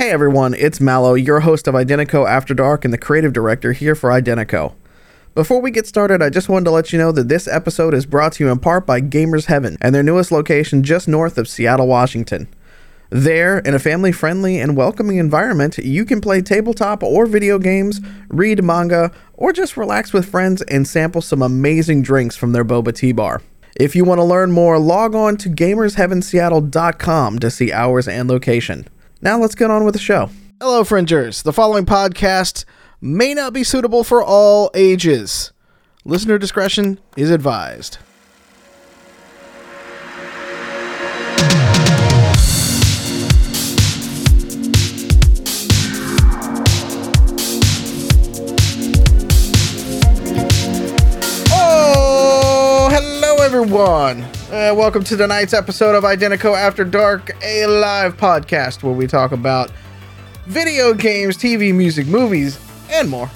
Hey everyone, it's Mallow, your host of Identico After Dark and the creative director here for Identico. Before we get started, I just wanted to let you know that this episode is brought to you in part by Gamers Heaven and their newest location just north of Seattle, Washington. There, in a family friendly and welcoming environment, you can play tabletop or video games, read manga, or just relax with friends and sample some amazing drinks from their boba tea bar. If you want to learn more, log on to gamersheavenseattle.com to see hours and location. Now let's get on with the show. Hello, Fringers. The following podcast may not be suitable for all ages. Listener discretion is advised. Oh, hello, everyone. Uh, welcome to tonight's episode of Identico After Dark, a live podcast where we talk about video games, TV, music, movies, and more.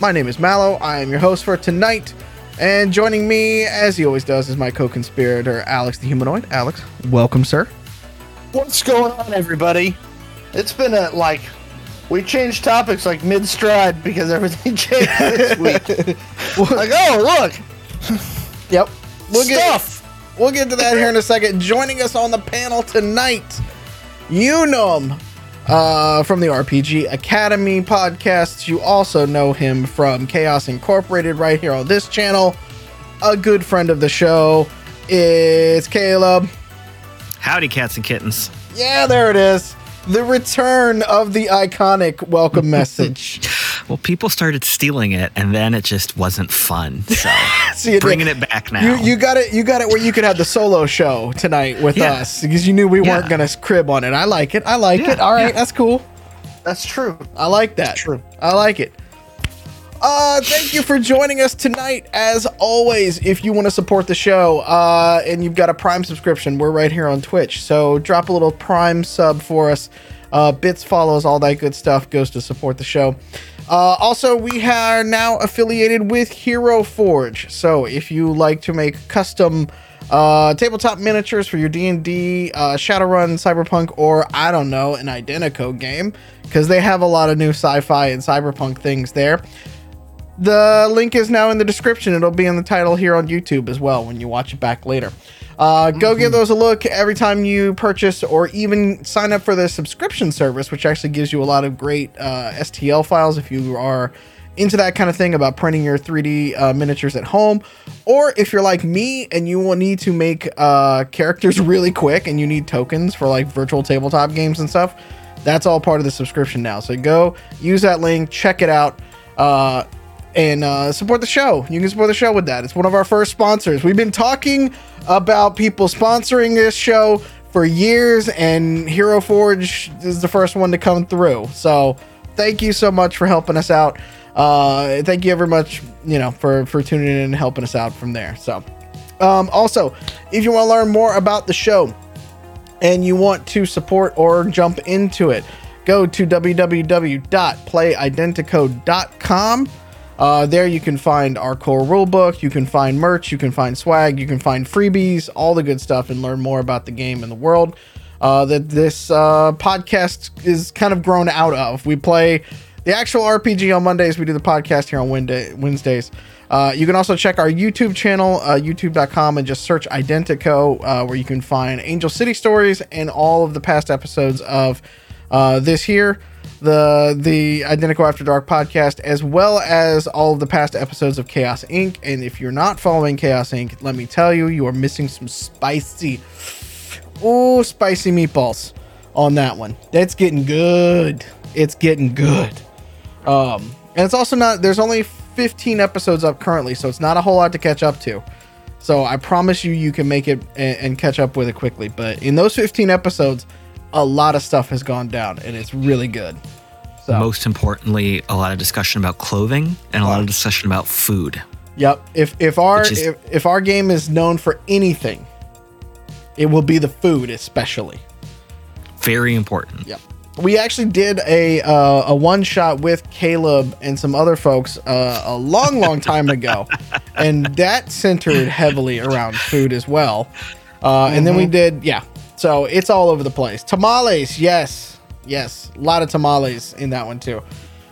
My name is Mallow. I am your host for tonight. And joining me, as he always does, is my co conspirator, Alex the Humanoid. Alex, welcome, sir. What's going on, everybody? It's been a like we changed topics like mid stride because everything changed this week. like, oh look, Yep. We'll get, stuff. we'll get to that here in a second. Joining us on the panel tonight, you know him uh, from the RPG Academy podcast. You also know him from Chaos Incorporated right here on this channel. A good friend of the show. It's Caleb. Howdy, cats and kittens. Yeah, there it is. The return of the iconic welcome message. Well, people started stealing it, and then it just wasn't fun. So See, it- bringing it back now. You, you got it. You got it where you could have the solo show tonight with Yeah. us because you knew we weren't gonna crib on it. I like it. I like Yeah, it. All right, yeah. that's cool. That's true. I like that. True. I like it. Uh, thank you for joining us tonight. As always, if you want to support the show, uh, and you've got a Prime subscription, we're right here on Twitch. So drop a little Prime sub for us. Uh, bits, follows, all that good stuff goes to support the show. Uh, also, we are now affiliated with Hero Forge. So if you like to make custom uh, tabletop miniatures for your D&D, uh, Shadowrun, Cyberpunk, or I don't know, an Identico game, because they have a lot of new sci-fi and cyberpunk things there. The link is now in the description. It'll be in the title here on YouTube as well when you watch it back later. Uh, go give those a look every time you purchase or even sign up for the subscription service, which actually gives you a lot of great uh, STL files if you are into that kind of thing about printing your 3D uh, miniatures at home. Or if you're like me and you will need to make uh, characters really quick and you need tokens for like virtual tabletop games and stuff, that's all part of the subscription now. So go use that link, check it out. And uh, support the show. You can support the show with that. It's one of our first sponsors. We've been talking about people sponsoring this show for years, and Hero Forge is the first one to come through. So thank you so much for helping us out. Uh, thank you very much, you know, for for tuning in and helping us out from there. So, um, also, if you want to learn more about the show, and you want to support or jump into it, go to www.playidentico.com. Uh, there you can find our core rulebook, you can find merch, you can find swag, you can find freebies, all the good stuff, and learn more about the game and the world uh, that this uh, podcast is kind of grown out of. We play the actual RPG on Mondays. We do the podcast here on Wednesday, Wednesdays. Uh, you can also check our YouTube channel, uh, youtube.com, and just search Identico, uh, where you can find Angel City stories and all of the past episodes of uh, this here, the the Identico After Dark podcast, as well as all of the past episodes of Chaos Inc. And if you're not following Chaos Inc., let me tell you, you are missing some spicy, oh, spicy meatballs on that one. That's getting good. It's getting good. Um, and it's also not. There's only 15 episodes up currently, so it's not a whole lot to catch up to. So I promise you, you can make it and, and catch up with it quickly. But in those 15 episodes, a lot of stuff has gone down, and it's really good. So, Most importantly, a lot of discussion about clothing and a lot of discussion about food. yep. If if our is- if, if our game is known for anything, it will be the food, especially. Very important. Yep. We actually did a uh, a one shot with Caleb and some other folks uh, a long, long time ago, and that centered heavily around food as well. Uh, And then we did, yeah. So it's all over the place. Tamales, yes, Yes, a lot of tamales in that one too.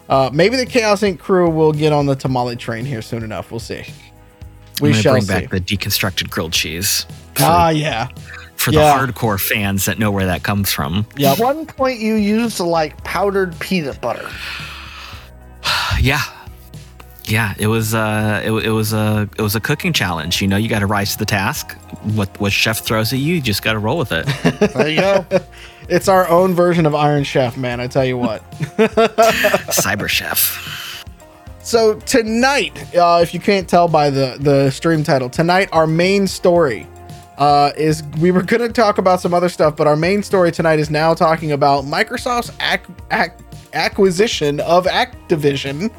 Uh, maybe the Chaos Inc. crew will get on the tamale train here soon enough. We'll see. We I'm gonna shall bring see. back the deconstructed grilled cheese for, ah, yeah. for yeah. the hardcore fans that know where that comes from. Yeah. At one point, you used like powdered peanut butter. Yeah. Yeah, it was uh it, it was a it was a cooking challenge. You know, you got to rise to the task. What what chef throws at you, you just got to roll with it. There you go. It's our own version of Iron Chef, man. I tell you what. Cyber chef. So tonight, uh, if you can't tell by the the stream title, tonight our main story uh, is we were going to talk about some other stuff, but our main story tonight is now talking about Microsoft's ac- ac- acquisition of Activision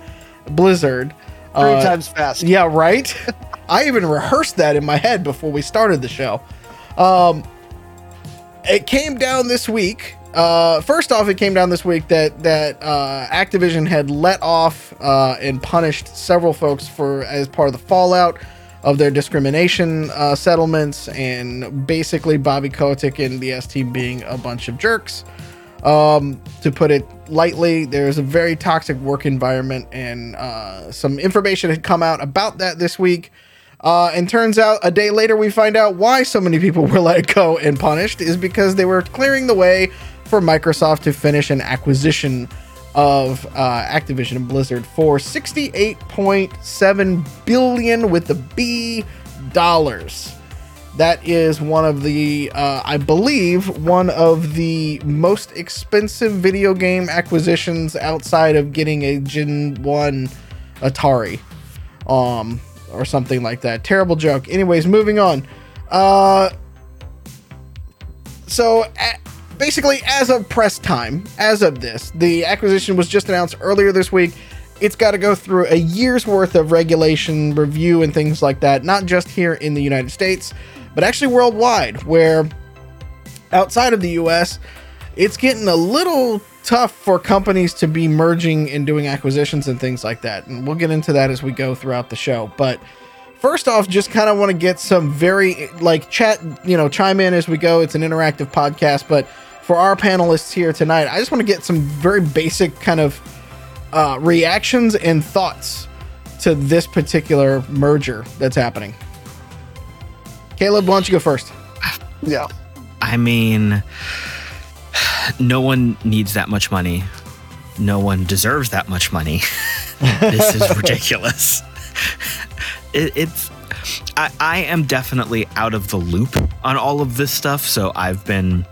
Blizzard. Three Uh, times fast. Yeah, right. I even rehearsed that in my head before we started the show. Um, it came down this week. Uh, first off, it came down this week that that uh, Activision had let off uh, and punished several folks for as part of the fallout of their discrimination uh, settlements, and basically Bobby Kotick and the S team being a bunch of jerks. Um, to put it lightly, there's a very toxic work environment, and uh, some information had come out about that this week. Uh, and turns out a day later, we find out why so many people were let go and punished is because they were clearing the way for Microsoft to finish an acquisition of uh, Activision and Blizzard for 68.7 billion with the B dollars. That is one of the, uh, I believe, one of the most expensive video game acquisitions outside of getting a Gen 1 Atari. Um, or something like that. Terrible joke. Anyways, moving on. Uh, so a basically, as of press time, as of this, the acquisition was just announced earlier this week. It's got to go through a year's worth of regulation review and things like that, not just here in the United States, but actually worldwide, where outside of the US, it's getting a little tough for companies to be merging and doing acquisitions and things like that. And we'll get into that as we go throughout the show. But first off, just kind of want to get some very like chat, you know, chime in as we go. It's an interactive podcast, but for our panelists here tonight, I just want to get some very basic kind of uh, reactions and thoughts to this particular merger that's happening. Caleb, why don't you go first? Yeah. I mean, no one needs that much money. No one deserves that much money. this is ridiculous. It, it's. I, I am definitely out of the loop on all of this stuff, so I've been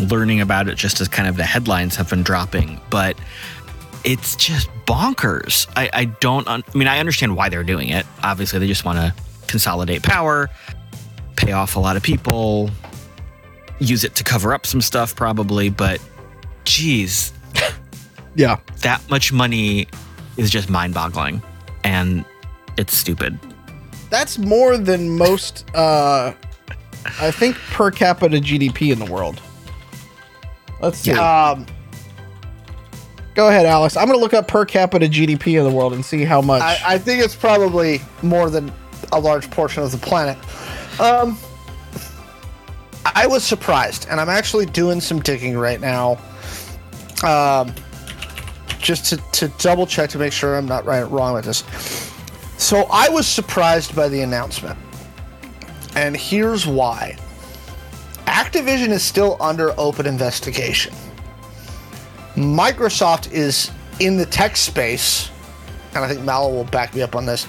learning about it just as kind of the headlines have been dropping, but it's just bonkers. I, I don't. Un- I mean, I understand why they're doing it. Obviously, they just want to consolidate power, pay off a lot of people, use it to cover up some stuff probably but geez Yeah. that much money is just mind-boggling and it's stupid That's more than most, uh, I think, per capita GDP in the world. Let's see. Um, Go ahead, Alex. I'm going to look up per capita GDP in the world and see how much. I, I think it's probably more than a large portion of the planet. Um, I was surprised, and I'm actually doing some digging right now, um, just to, to double check to make sure I'm not right wrong with this. So I was surprised by the announcement, and here's why. Activision is still under open investigation. Microsoft is in the tech space, and I think Mallow will back me up on this,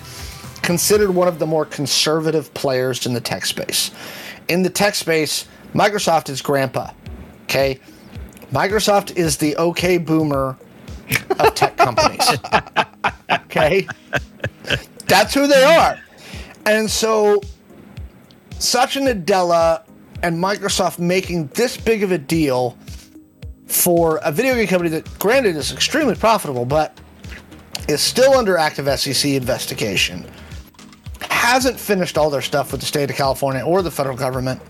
considered one of the more conservative players in the tech space. In the tech space, Microsoft is grandpa. Okay? Microsoft is the okay boomer of tech companies. okay? That's who they are. And so Satya Nadella and Microsoft making this big of a deal for a video game company that, granted, is extremely profitable, but is still under active SEC investigation, hasn't finished all their stuff with the state of California or the federal government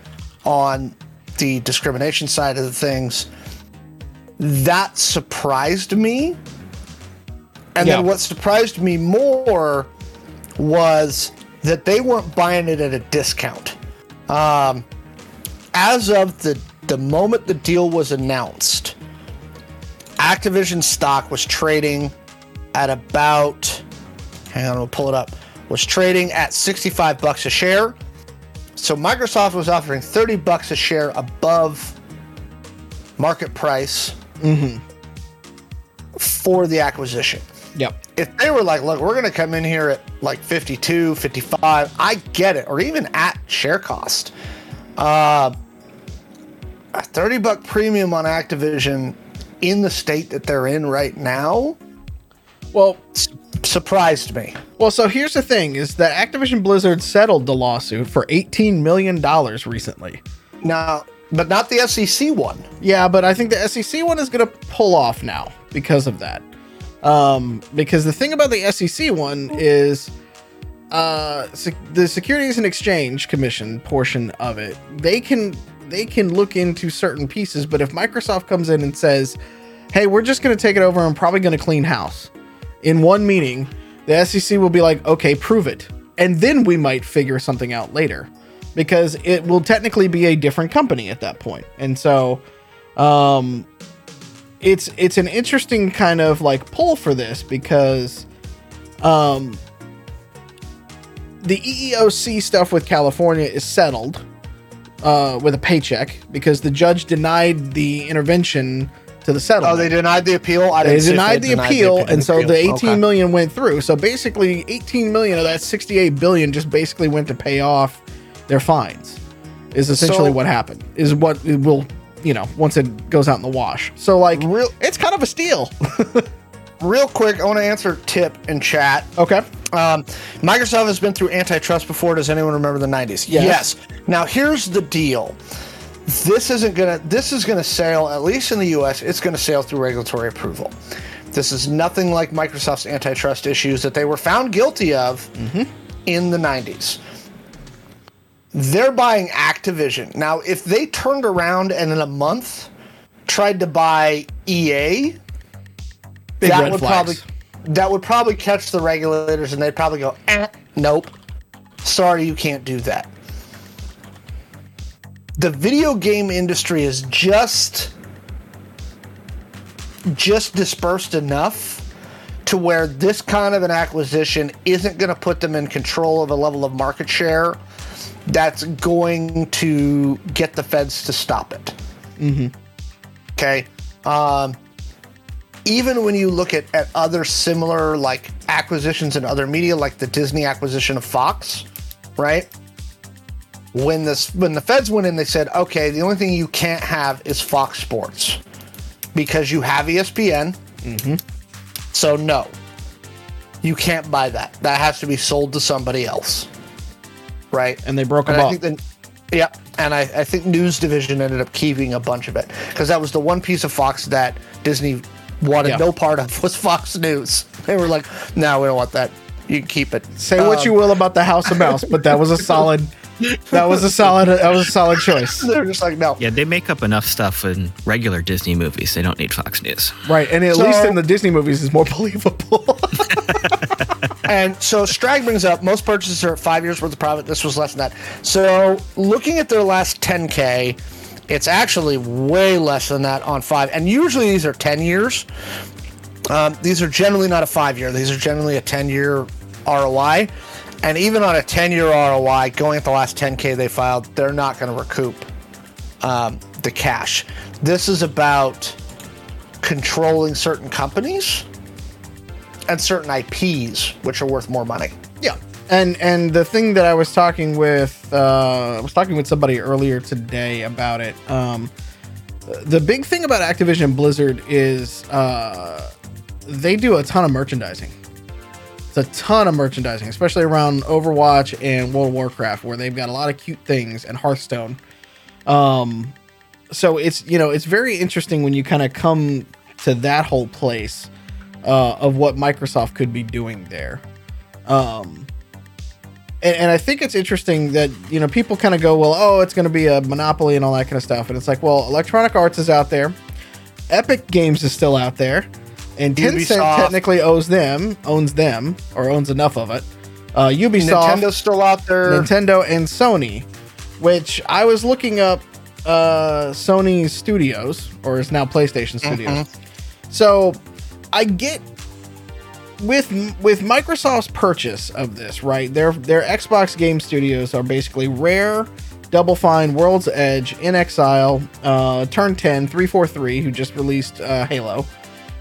on the discrimination side of the things. That surprised me. And Yeah. then what surprised me more was that they weren't buying it at a discount. Um, as of the the moment the deal was announced, Activision stock was trading at about hang on, we'll pull it up. Was trading at 65 bucks a share. So Microsoft was offering 30 bucks a share above market price for the acquisition. Yep. If they were like, look, we're going to come in here at like 52, 55, I get it, or even at share cost. Uh, a 30 buck premium on Activision in the state that they're in right now Well, surprised me. well. So here's the thing: is that Activision Blizzard settled the lawsuit for 18 million dollars recently. Now, but not the SEC one. Yeah, but I think the SEC one is going to pull off now because of that. Um, because the thing about the SEC one is uh, sec- the Securities and Exchange Commission portion of it. They can they can look into certain pieces, but if Microsoft comes in and says, "Hey, we're just going to take it over and probably going to clean house," in one meeting, the SEC will be like, "Okay, prove it," and then we might figure something out later because it will technically be a different company at that point. and so um it's it's an interesting kind of like pull for this because um the EEOC stuff with California is settled uh with a paycheck because the judge denied the intervention to the settlement. Oh, they denied the appeal. I They didn't see if denied the appeal, and so appeal. the eighteen Okay. million went through. So basically, eighteen million of that sixty-eight billion just basically went to pay off their fines. Is essentially So- what happened. Is what it will you know once it goes out in the wash. So like, Real- it's kind of a steal. Real quick, I want to answer tip in chat. okay. Um, Microsoft has been through antitrust before. Does anyone remember the 90s? Yes. Now here's the deal. This isn't gonna. This is gonna sail at least in the U.S. It's gonna sail through regulatory approval. This is nothing like Microsoft's antitrust issues that they were found guilty of in the 90s. They're buying Activision now. If they turned around and in a month tried to buy EA, Big that would flags. probably that would probably catch the regulators and they'd probably go eh, nope sorry you can't do that the video game industry is just just dispersed enough to where this kind of an acquisition isn't going to put them in control of a level of market share that's going to get the feds to stop it okay um even when you look at, at other similar like acquisitions in other media, like the Disney acquisition of Fox, right? When this when the feds went in, they said, okay, the only thing you can't have is Fox Sports because you have ESPN. So no, you can't buy that. That has to be sold to somebody else, right? And they broke And them I up. think the, yeah, and I, I think News Division ended up keeping a bunch of it because that was the one piece of Fox that Disney wanted Yeah. no part of was Fox News. They were like, "No, we don't want that. You can keep it." Say what Um, you will about the House of Mouse, but that was a solid. That was a solid. That was a solid choice. They're just like, "No." Yeah, they make up enough stuff in regular Disney movies. They don't need Fox News. Right, and at So- least in the Disney movies, is more believable. And so Strag brings up most purchases are at five years worth of profit. This was less than that. So looking at their last 10k, it's actually way less than that on five. And usually these are 10 years. Um, these are generally not a five year. These are generally a 10 year ROI. And even on a 10 year ROI, going at the last 10k they filed, they're not going to recoup um, the cash. This is about controlling certain companies and certain IPs, which are worth more money. Yeah, and and the thing that I was talking with, uh, I was talking with somebody earlier today about it. Um, the big thing about Activision Blizzard is uh, they do a ton of merchandising. It's a ton of merchandising, especially around Overwatch and World of Warcraft, where they've got a lot of cute things, and Hearthstone. Um, so it's you know it's very interesting when you kind of come to that whole place uh, of what Microsoft could be doing there. Um, and, and I think it's interesting that you know people kind of go, well, oh, it's going to be a monopoly and all that kind of stuff, and it's like, well, Electronic Arts is out there, Epic Games is still out there, and Tencent Ubisoft. technically owns them, owns them, or owns enough of it. Uh, Ubisoft, Nintendo's still out there. Nintendo, and Sony, which I was looking up uh, Sony's studios, or is now PlayStation Studios. So I get with with Microsoft's purchase of this, right? Their their Xbox game studios are basically Rare, Double Fine, World's Edge, In Exile, uh, Turn 10, 343, who just released uh, Halo,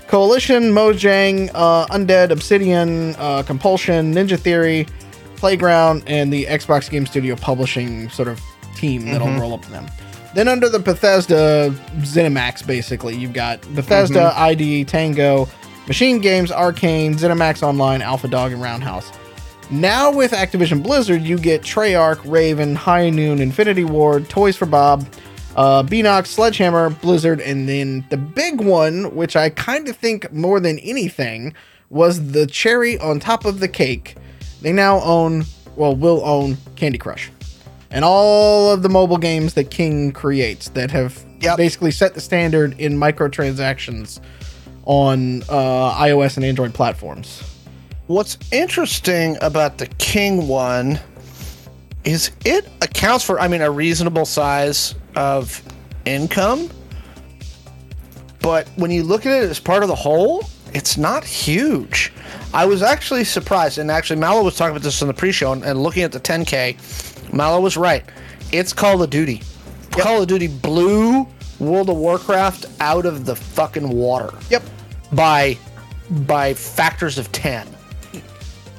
Coalition, Mojang, uh, Undead, Obsidian, uh, Compulsion, Ninja Theory, Playground, and the Xbox Game Studio publishing sort of team that'll Mhm. roll up to them. Then under the Bethesda ZeniMax, basically, you've got Bethesda, ID, Tango, Machine Games, Arcane, ZeniMax Online, Alpha Dog, and Roundhouse. Now with Activision Blizzard, you get Treyarch, Raven, High Noon, Infinity Ward, Toys for Bob, uh, Beenox, Sledgehammer, Blizzard, and then the big one, which I kind of think more than anything was the cherry on top of the cake. They now own, well, will own Candy Crush and all of the mobile games that King creates that have Yep. basically set the standard in microtransactions on uh, iOS and Android platforms. What's interesting about the King one is it accounts for, I mean, a reasonable size of income. But when you look at it as part of the whole, it's not huge. I was actually surprised, and actually, Mallow was talking about this on the pre-show, and, and looking at the 10K, Mallow was right. It's Call of Duty. Call of Duty blew World of Warcraft out of the fucking water Yep. by by factors of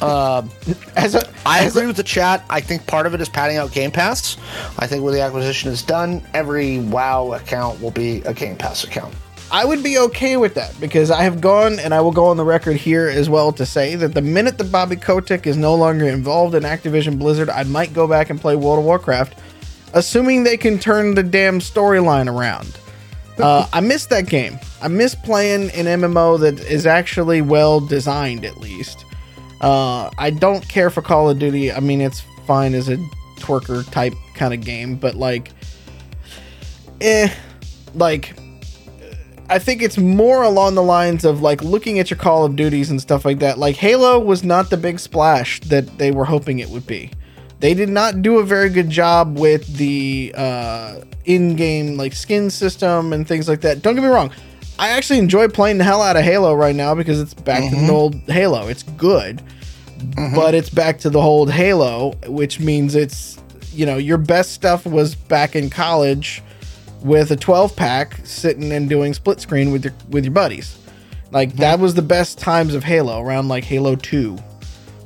10. As a, I as a- agree with the chat. I think part of it is padding out Game Pass. I think when the acquisition is done, every WoW account will be a Game Pass account. I would be okay with that because I have gone and I will go on the record here as well to say that the minute that Bobby Kotick is no longer involved in Activision Blizzard, I might go back and play World of Warcraft, assuming they can turn the damn storyline around. Uh, I miss that game. I miss playing an MMO that is actually well designed, at least. Uh, I don't care for Call of Duty. I mean, it's fine as a twerker type kind of game, but like, eh, like I think it's more along the lines of like looking at your Call of Duties and stuff like that. Like Halo was not the big splash that they were hoping it would be. They did not do a very good job with the uh, in-game like skin system and things like that. Don't get me wrong. I actually enjoy playing the hell out of Halo right now because it's back to the old Halo. It's good, but it's back to the old Halo, which means it's you know your best stuff was back in college with a 12 pack sitting and doing split screen with your with your buddies. Like that was the best times of Halo around like Halo 2,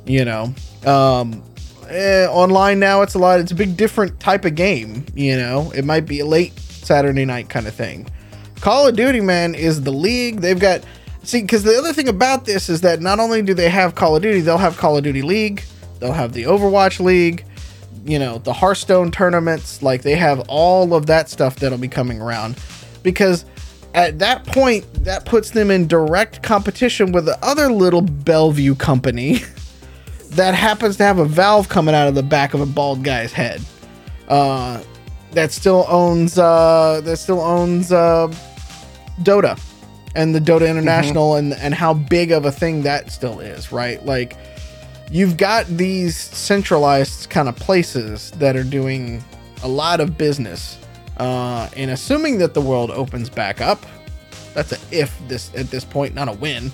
you know. Um eh, online now it's a lot it's a big different type of game, you know. It might be a late Saturday night kind of thing. Call of Duty man is the league. They've got see cuz the other thing about this is that not only do they have Call of Duty, they'll have Call of Duty League, they'll have the Overwatch League, you know the Hearthstone tournaments, like they have all of that stuff that'll be coming around because at that point that puts them in direct competition with the other little Bellevue company that happens to have a valve coming out of the back of a bald guy's head. Uh that still owns uh that still owns uh Dota and the Dota International and and how big of a thing that still is, right? Like you've got these centralized kind of places that are doing a lot of business. Uh, and assuming that the world opens back up, that's a if this at this point, not a win.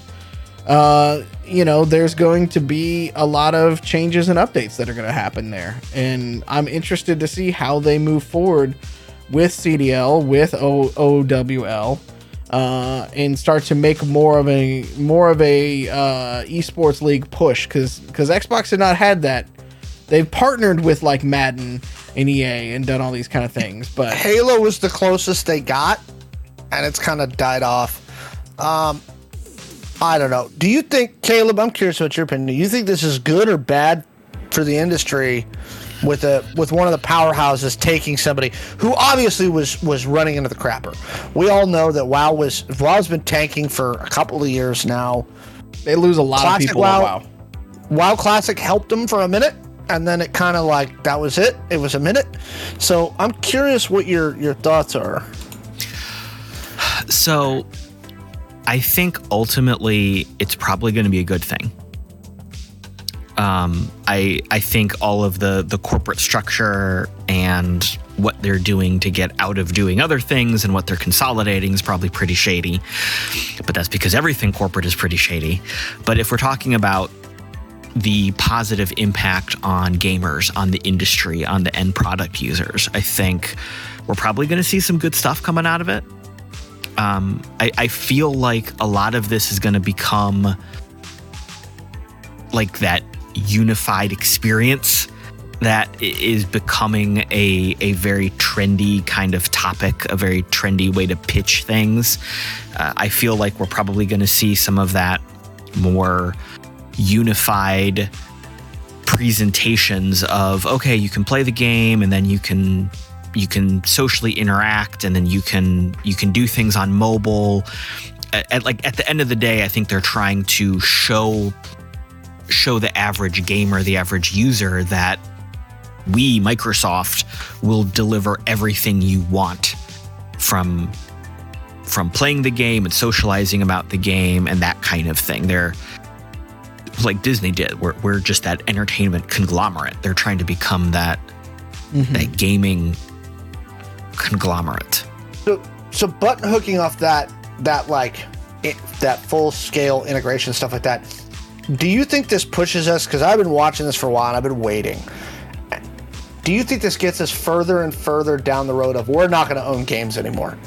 Uh, you know, there's going to be a lot of changes and updates that are going to happen there, and I'm interested to see how they move forward with CDL, with o- OWL, uh, and start to make more of a more of a uh, esports league push because because Xbox had not had that. They've partnered with like Madden and EA and done all these kind of things, but Halo was the closest they got, and it's kind of died off. Um, I don't know. Do you think, Caleb? I'm curious about your opinion. Do you think this is good or bad for the industry with a with one of the powerhouses taking somebody who obviously was was running into the crapper? We all know that WoW was WoW's been tanking for a couple of years now. they lose a lot Classic of people. WoW. Wow. WoW Classic helped them for a minute, and then it kind of like that was it. It was a minute. So I'm curious what your your thoughts are. So I think ultimately it's probably going to be a good thing. Um, I I think all of the the corporate structure and what they're doing to get out of doing other things and what they're consolidating is probably pretty shady. But that's because everything corporate is pretty shady. But if we're talking about the positive impact on gamers, on the industry, on the end product users, I think we're probably going to see some good stuff coming out of it. Um, I, I feel like a lot of this is going to become like that unified experience that is becoming a, a very trendy kind of topic, a very trendy way to pitch things. Uh, I feel like we're probably going to see some of that more unified presentations of okay, you can play the game and then you can you can socially interact and then you can you can do things on mobile. At, at like at the end of the day, I think they're trying to show show the average gamer, the average user that we, Microsoft, will deliver everything you want from from playing the game and socializing about the game and that kind of thing. They're like Disney did. We're, we're just that entertainment conglomerate. They're trying to become that mm-hmm. that gaming conglomerate. So, so button hooking off that that like it, that full scale integration stuff like that. Do you think this pushes us? Because I've been watching this for a while and I've been waiting. Do you think this gets us further and further down the road of we're not going to own games anymore?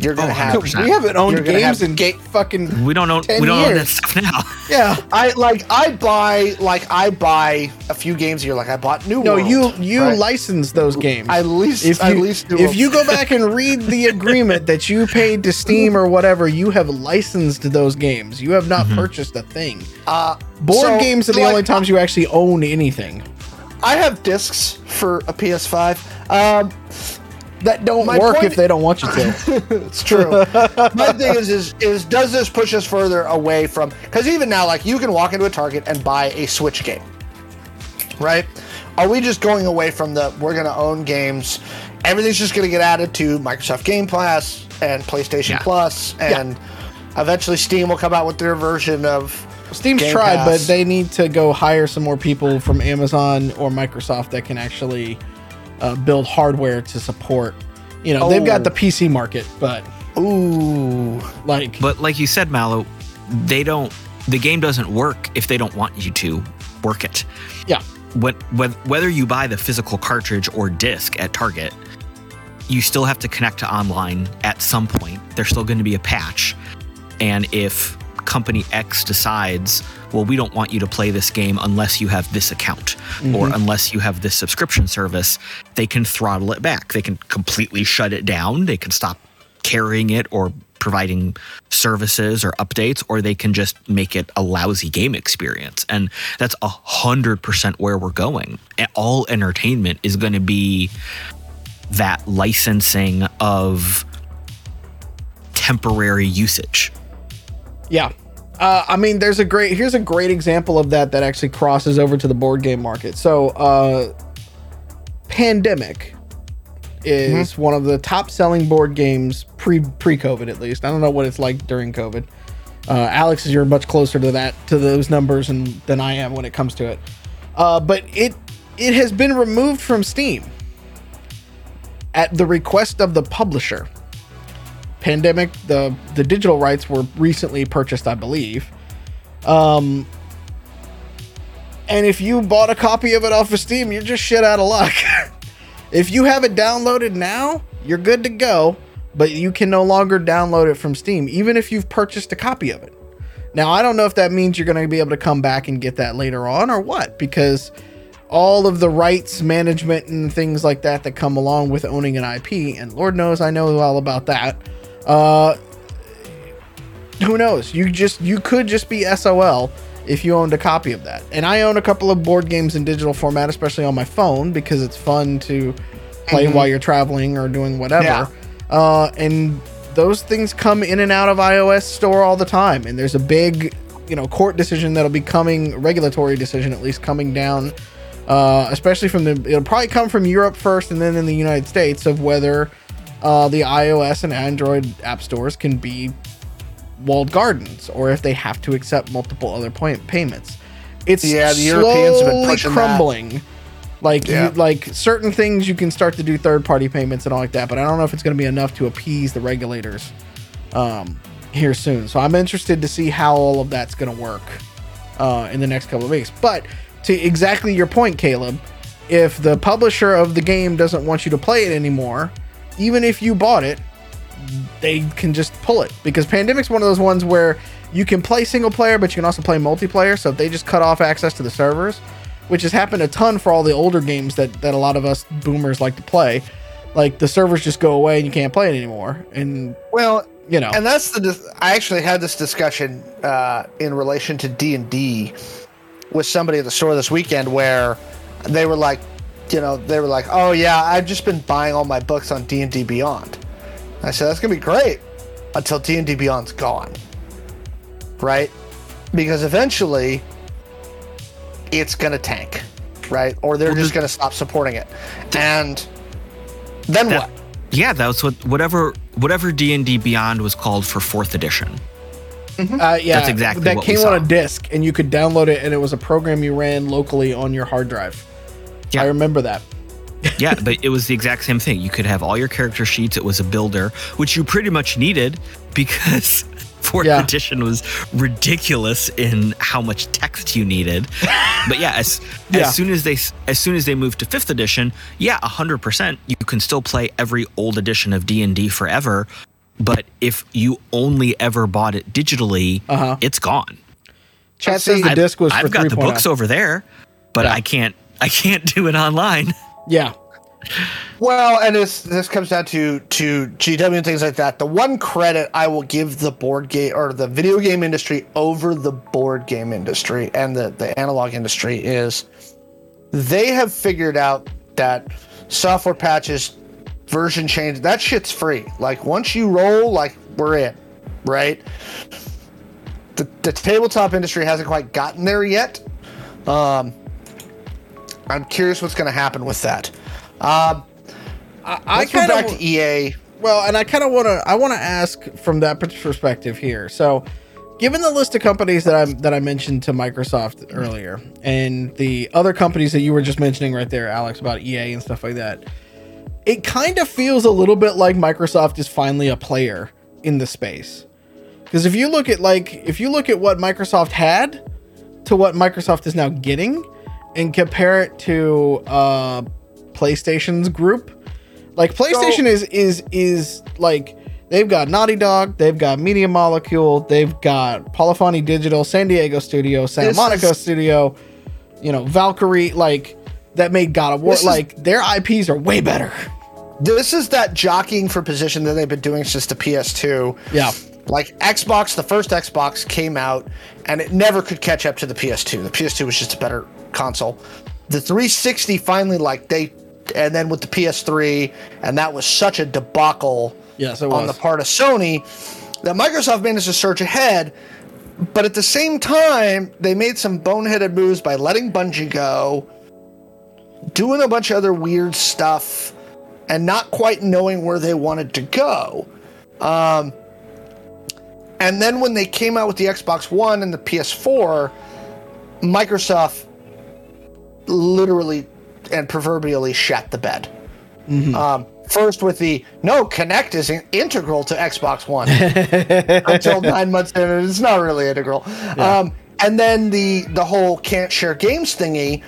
You're gonna oh, have. We haven't owned games in ga- fucking. We don't own. We don't years. own that stuff now. Yeah, I like. I buy like I buy a few games here. Like I bought New no, World. you you right? license those games. I at least if you, least if you go back and read the agreement that you paid to Steam or whatever, you have licensed those games. You have not mm-hmm. purchased a thing. Uh, board so, games are the like, only times you actually own anything. I have discs for a PS5. Um, that don't My work if they don't want you to. it's true. My thing is, is, is does this push us further away from? Because even now, like you can walk into a Target and buy a Switch game, right? Are we just going away from the we're going to own games? Everything's just going to get added to Microsoft Game Pass and PlayStation yeah. Plus, and yeah. eventually Steam will come out with their version of. Steam's Game tried, Pass. but they need to go hire some more people from Amazon or Microsoft that can actually uh, build hardware to support. You know, oh. they've got the oh. PC market, but ooh, like, but like you said, Mallow, they don't. The game doesn't work if they don't want you to work it. Yeah. When, whether you buy the physical cartridge or disc at Target, you still have to connect to online at some point. There's still going to be a patch, and if company X decides, well, we don't want you to play this game unless you have this account mm-hmm. or unless you have this subscription service, they can throttle it back. They can completely shut it down. They can stop carrying it or providing services or updates, or they can just make it a lousy game experience. And that's a hundred percent where we're going. All entertainment is going to be that licensing of temporary usage. Yeah. Uh, I mean, there's a great here's a great example of that that actually crosses over to the board game market. So, uh, Pandemic is mm-hmm. one of the top selling board games pre pre COVID at least. I don't know what it's like during COVID. Uh, Alex, is you're much closer to that to those numbers and than I am when it comes to it. Uh, but it it has been removed from Steam at the request of the publisher. Pandemic, the the digital rights were recently purchased, I believe. Um, and if you bought a copy of it off of Steam, you're just shit out of luck. if you have it downloaded now, you're good to go, but you can no longer download it from Steam, even if you've purchased a copy of it. Now, I don't know if that means you're going to be able to come back and get that later on or what, because all of the rights management and things like that that come along with owning an IP, and Lord knows I know all about that. Uh, who knows? You just you could just be SOL if you owned a copy of that. And I own a couple of board games in digital format, especially on my phone because it's fun to play mm-hmm. while you're traveling or doing whatever. Yeah. Uh, and those things come in and out of iOS store all the time. And there's a big, you know, court decision that'll be coming, regulatory decision at least coming down, uh, especially from the. It'll probably come from Europe first and then in the United States of whether uh, the iOS and Android app stores can be walled gardens or if they have to accept multiple other point payments. it's Yeah, the Europeans have been pushing that. crumbling. Like Yeah. you, like certain things you can start to do third party payments and all like that, but I don't know if it's going to be enough to appease the regulators um, here soon. So I'm interested to see how all of that's going to work uh, in the next couple of weeks. But to exactly your point, Caleb, if the publisher of the game doesn't want you to play it anymore, even if you bought it, they can just pull it because Pandemic's one of those ones where you can play single player, but you can also play multiplayer. So if they just cut off access to the servers, which has happened a ton for all the older games that that a lot of us boomers like to play, like the servers just go away and you can't play it anymore. And Well, you know, and that's the. I actually had this discussion uh, in relation to D and D with somebody at the store this weekend, where they were like, you know, they were like, "Oh yeah, I've just been buying all my books on D and D Beyond." I said, "That's gonna be great until D and D Beyond's gone, right? Because eventually, it's gonna tank, right? Or they're Well, just the- gonna stop supporting it, and then That- what?" Yeah, that was what whatever whatever D and D Beyond was called for fourth edition. uh, yeah, That's exactly that what we came on a disc and you could download it, and it was a program you ran locally on your hard drive. Yeah. I remember that. yeah, but it was the exact same thing. You could have all your character sheets. It was a builder, which you pretty much needed because fourth Yeah. edition was ridiculous in how much text you needed. but yeah, as, Yeah. as soon as they as soon as they moved to fifth edition, yeah, hundred percent, you can still play every old edition of D and D forever. But if you only ever bought it digitally, Uh-huh. it's gone. Chat says the disc was I've for got the 3.0. books over there, but Yeah. I can't I can't do it online. Yeah, Well, and this this comes down to to GW and things like that. The one credit I will give the board game or the video game industry over the board game industry and the the analog industry is they have figured out that software patches, version change, that shit's free. Like once you roll, like we're in, right? The the tabletop industry hasn't quite gotten there yet. Um, I'm curious what's going to happen with that. Um, I, I Let's go kind back of to EA. Well, and I kind of want to I want to ask from that perspective here. So, given the list of companies that I that I mentioned to Microsoft earlier, and the other companies that you were just mentioning right there, Alex, about EA and stuff like that, it kind of feels a little bit like Microsoft is finally a player in the space. Because if you look at like if you look at what Microsoft had to what Microsoft is now getting, and compare it to uh, PlayStation's group, like PlayStation is is is like they've got Naughty Dog, they've got Media Molecule, they've got Polyphony Digital, San Diego Studio, Santa Monica is- Studio, you know, Valkyrie, like that made God of War. This is- Like their IPs are way better. This is that jockeying for position that they've been doing since the PS2. Yeah. Like Xbox, the first Xbox came out and it never could catch up to the PS2. The PS2 was just a better console. The 360 finally, like, they, and then with the PS3, and that was such a debacle Yes, on the part of Sony that Microsoft managed to surge ahead. But at the same time, they made some boneheaded moves by letting Bungie go, doing a bunch of other weird stuff, and not quite knowing where they wanted to go. Um, and then when they came out with the Xbox One and the PS4, Microsoft literally and proverbially shat the bed. Um, first with the no, Kinect is in- integral to Xbox One until nine months in, and it's not really integral. Um, and then the the whole can't share games thingy.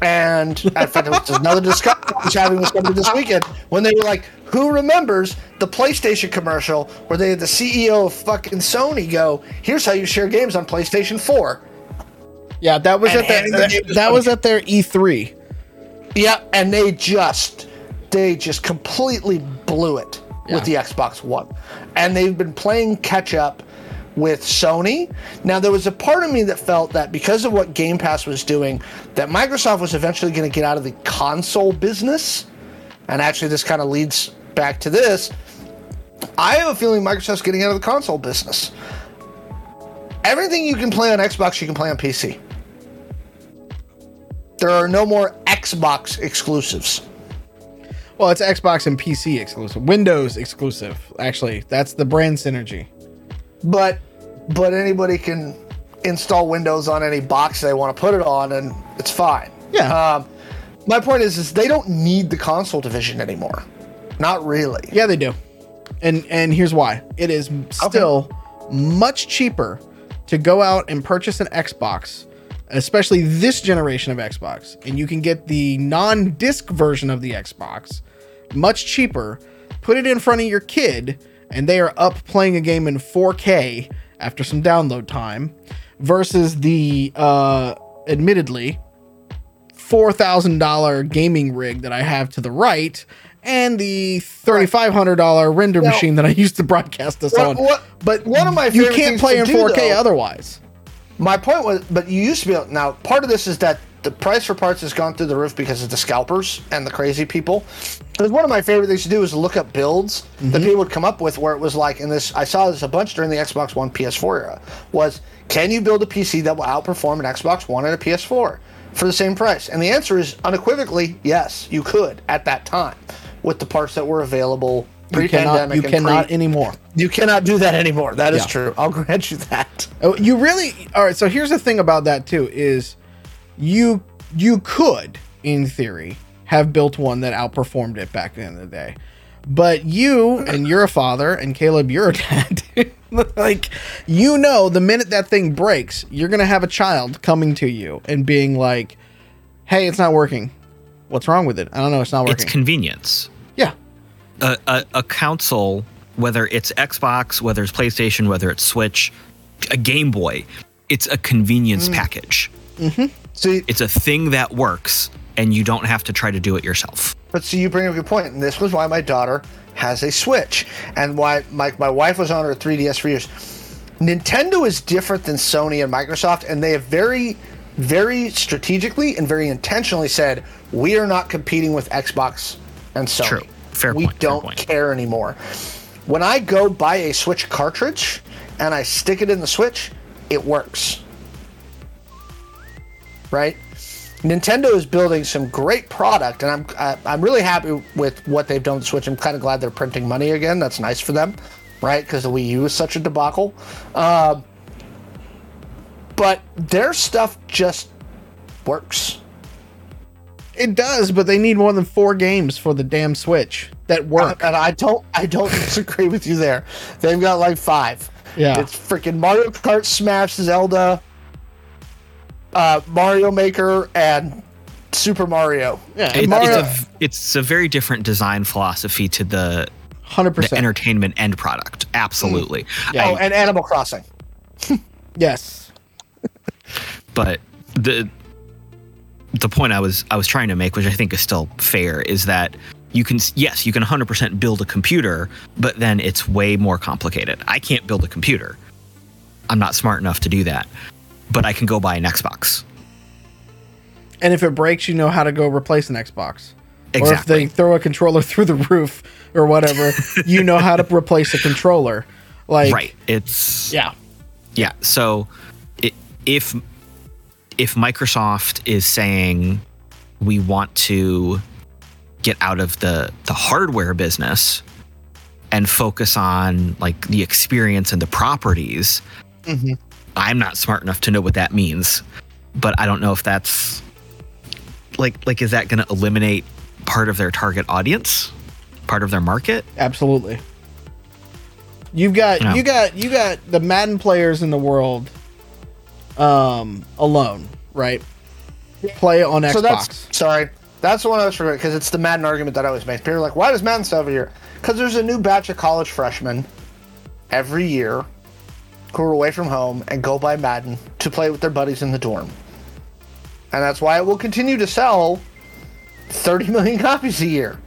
And in fact, it was another discussion I was having with somebody this weekend when they were like, "Who remembers the PlayStation commercial where they had the CEO of fucking Sony go, here's how you share games on PlayStation 4." Yeah, that was at their, the that, that was at their E E3. Yeah, and they just they just completely blew it Yeah. with the Xbox One. And they've been playing catch up with Sony. Now there was a part of me that felt that because of what Game Pass was doing, that Microsoft was eventually going to get out of the console business. And actually this kind of leads back to this. I have a feeling Microsoft's getting out of the console business. Everything you can play on Xbox, you can play on PC. There are no more Xbox exclusives. Well, it's Xbox and PC exclusive, Windows exclusive. Actually, that's the brand synergy. But but anybody can install Windows on any box they want to put it on, and it's fine. Yeah. Um, my point is, is they don't need the console division anymore. Not really. Yeah, they do. And and here's why. It is still much cheaper to go out and purchase an Xbox, especially this generation of Xbox, and you can get the non-disc version of the Xbox much cheaper. Put it in front of your kid and they are up playing a game in 4K after some download time versus the uh admittedly $4,000 gaming rig that I have to the right and the $3,500 render Now- machine that I used to broadcast this What- on. what- but one of my you can't play in 4K otherwise. My point was, but you used to be able, now part of this is that the price for parts has gone through the roof because of the scalpers and the crazy people. Because one of my favorite things to do is look up builds that mm-hmm. people would come up with where it was like, and this I saw this a bunch during the Xbox One PS4 era, was can you build a PC that will outperform an Xbox One and a PS4 for the same price? And the answer is unequivocally yes, you could at that time with the parts that were available You cannot, you cannot pre- anymore. you cannot do that anymore. That is Yeah. true. I'll grant you that. Oh, you really all right. So here's the thing about that too is you you could in theory have built one that outperformed it back in the day, but you and you're a father and Caleb you're a dad. like you know the minute that thing breaks, you're gonna have a child coming to you and being like, "Hey, it's not working. What's wrong with it? I don't know. It's not working. It's convenience. A, a, a console, whether it's Xbox, whether it's PlayStation, whether it's Switch, a Game Boy, it's a convenience mm. package. Mm-hmm. See, It's a thing that works, and you don't have to try to do it yourself. But see, you bring up a good point, and this was why my daughter has a Switch, and why my, my wife was on her 3DS for years. Nintendo is different than Sony and Microsoft, and they have very, very strategically and very intentionally said, we are not competing with Xbox and Sony. True. Fair we point, don't point. care anymore. When I go buy a Switch cartridge and I stick it in the Switch, it works. Right? Nintendo is building some great product, and I'm I, I'm really happy with what they've done with Switch. I'm kind of glad they're printing money again. That's nice for them, right? Because the Wii U is such a debacle. Um, but their stuff just works. It does, but they need more than four games for the damn Switch that work. And I don't I don't disagree with you there. They've got like five. Yeah. It's freaking Mario Kart, Smash, Zelda, uh, Mario Maker, and Super Mario. yeah, It- Mario, it's, a, it's a very different design philosophy to the, hundred percent entertainment end product. Absolutely. Yeah. Oh, and Animal Crossing. Yes. but the the point I was I was trying to make, which I think is still fair, is that you can yes, you can 100% build a computer, but then it's way more complicated. I can't build a computer. I'm not smart enough to do that, but I can go buy an Xbox. And if it breaks, you know how to go replace an Xbox. Exactly. Or if they throw a controller through the roof or whatever, you know how to replace a controller. Like right. It's Yeah. Yeah. So i if if Microsoft is saying we want to get out of the the hardware business and focus on like the experience and the properties, mm-hmm. I'm not smart enough to know what that means. But I don't know if that's like like is that going to eliminate part of their target audience, part of their market? Absolutely. You've got No. you got you got the Madden players in the world um alone, right? Play on Xbox. So that's sorry. That's the one I was forgetting because it's the Madden argument that I always make. People are like, "Why does Madden have a year?" Because there's a new batch of college freshmen every year who are away from home and go buy Madden to play with their buddies in the dorm, and that's why it will continue to sell 30 million copies a year.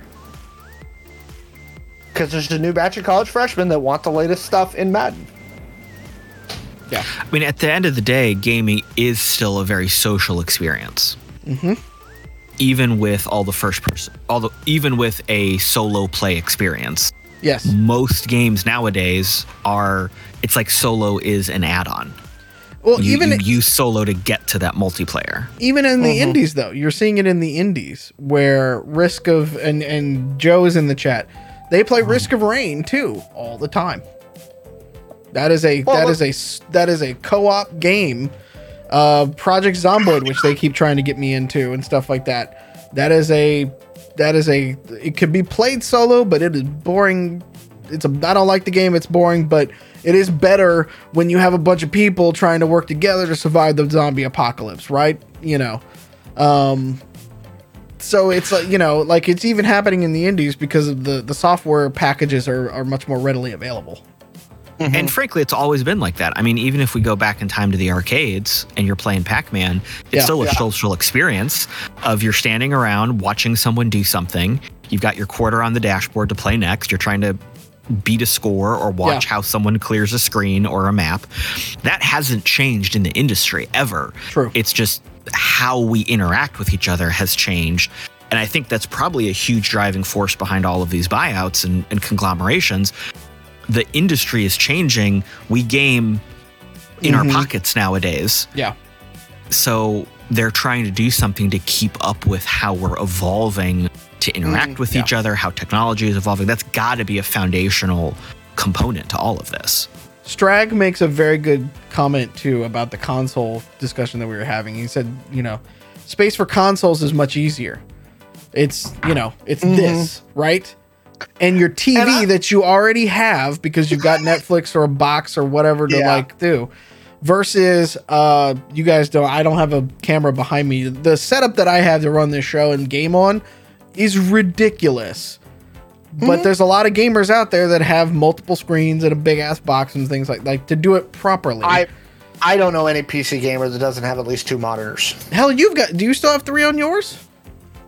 Because there's a new batch of college freshmen that want the latest stuff in Madden. Yeah. I mean, at the end of the day, gaming is still a very social experience. Mm-hmm. Even with all the first person, all the even with a solo play experience, Yes. most games nowadays are. It's like solo is an add-on. Well, You, even you use solo to get to that multiplayer. even in the indies though you're seeing it in the indies where risk of and and joe is in the chat they play Risk of Rain 2 all the time That is a Well, that look- is a that is a co-op game. Uh, Project Zomboid, which they keep trying to get me into and stuff like that. That is a that is a it could be played solo, but it is boring. It's a I don't like the game. It's boring, but it is better when you have a bunch of people trying to work together to survive the zombie apocalypse, right? You know. Um, so it's like you know like it's even happening in the indies because of the the software packages are, are much more readily available Mm-hmm. And frankly, it's always been like that. I mean, even if we go back in time to the arcades and you're playing Pac Man, it's Yeah. still a Yeah. social experience of you're standing around watching someone do something. You've got your quarter on the dashboard to play next. You're trying to beat a score or watch Yeah. how someone clears a screen or a map. That hasn't changed in the industry ever. True. It's just how we interact with each other has changed. And I think that's probably a huge driving force behind all of these buyouts and, and conglomerations the industry is changing. We game in our mm-hmm. pockets nowadays. yeah So they're trying to do something to keep up with how we're evolving to interact mm-hmm. with each other, how technology is evolving. That's got to be a foundational component to all of this. strag makes a very good comment too about the console discussion that we were having he said you know space for consoles is much easier it's you know it's mm-hmm. this right and your tv And I- that you already have because you've got netflix or a box or whatever to Yeah. like do versus uh you guys don't i don't have a camera behind me the setup that i have to run this show and game on is ridiculous Mm-hmm. but there's a lot of gamers out there that have multiple screens and a big ass box and things like like to do it properly. I I don't know any PC gamer that doesn't have at least two monitors. Hell, you've got. Do you still have three on yours?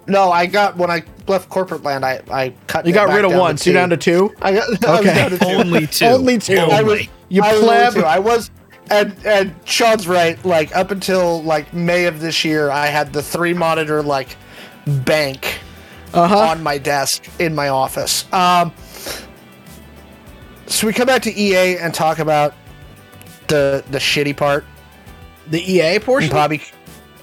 No, I got when I left corporate land. I I cut. You got rid of one, so you're down to two. I got I was Okay. down to two. Only two. Only two. I was, You I was pleb. only two. I was, and and Sean's right. Like up until like May of this year, I had the three monitor like bank Uh-huh. on my desk in my office. Um, so we come back to EA and talk about the the shitty part. The EA portion. Bobby,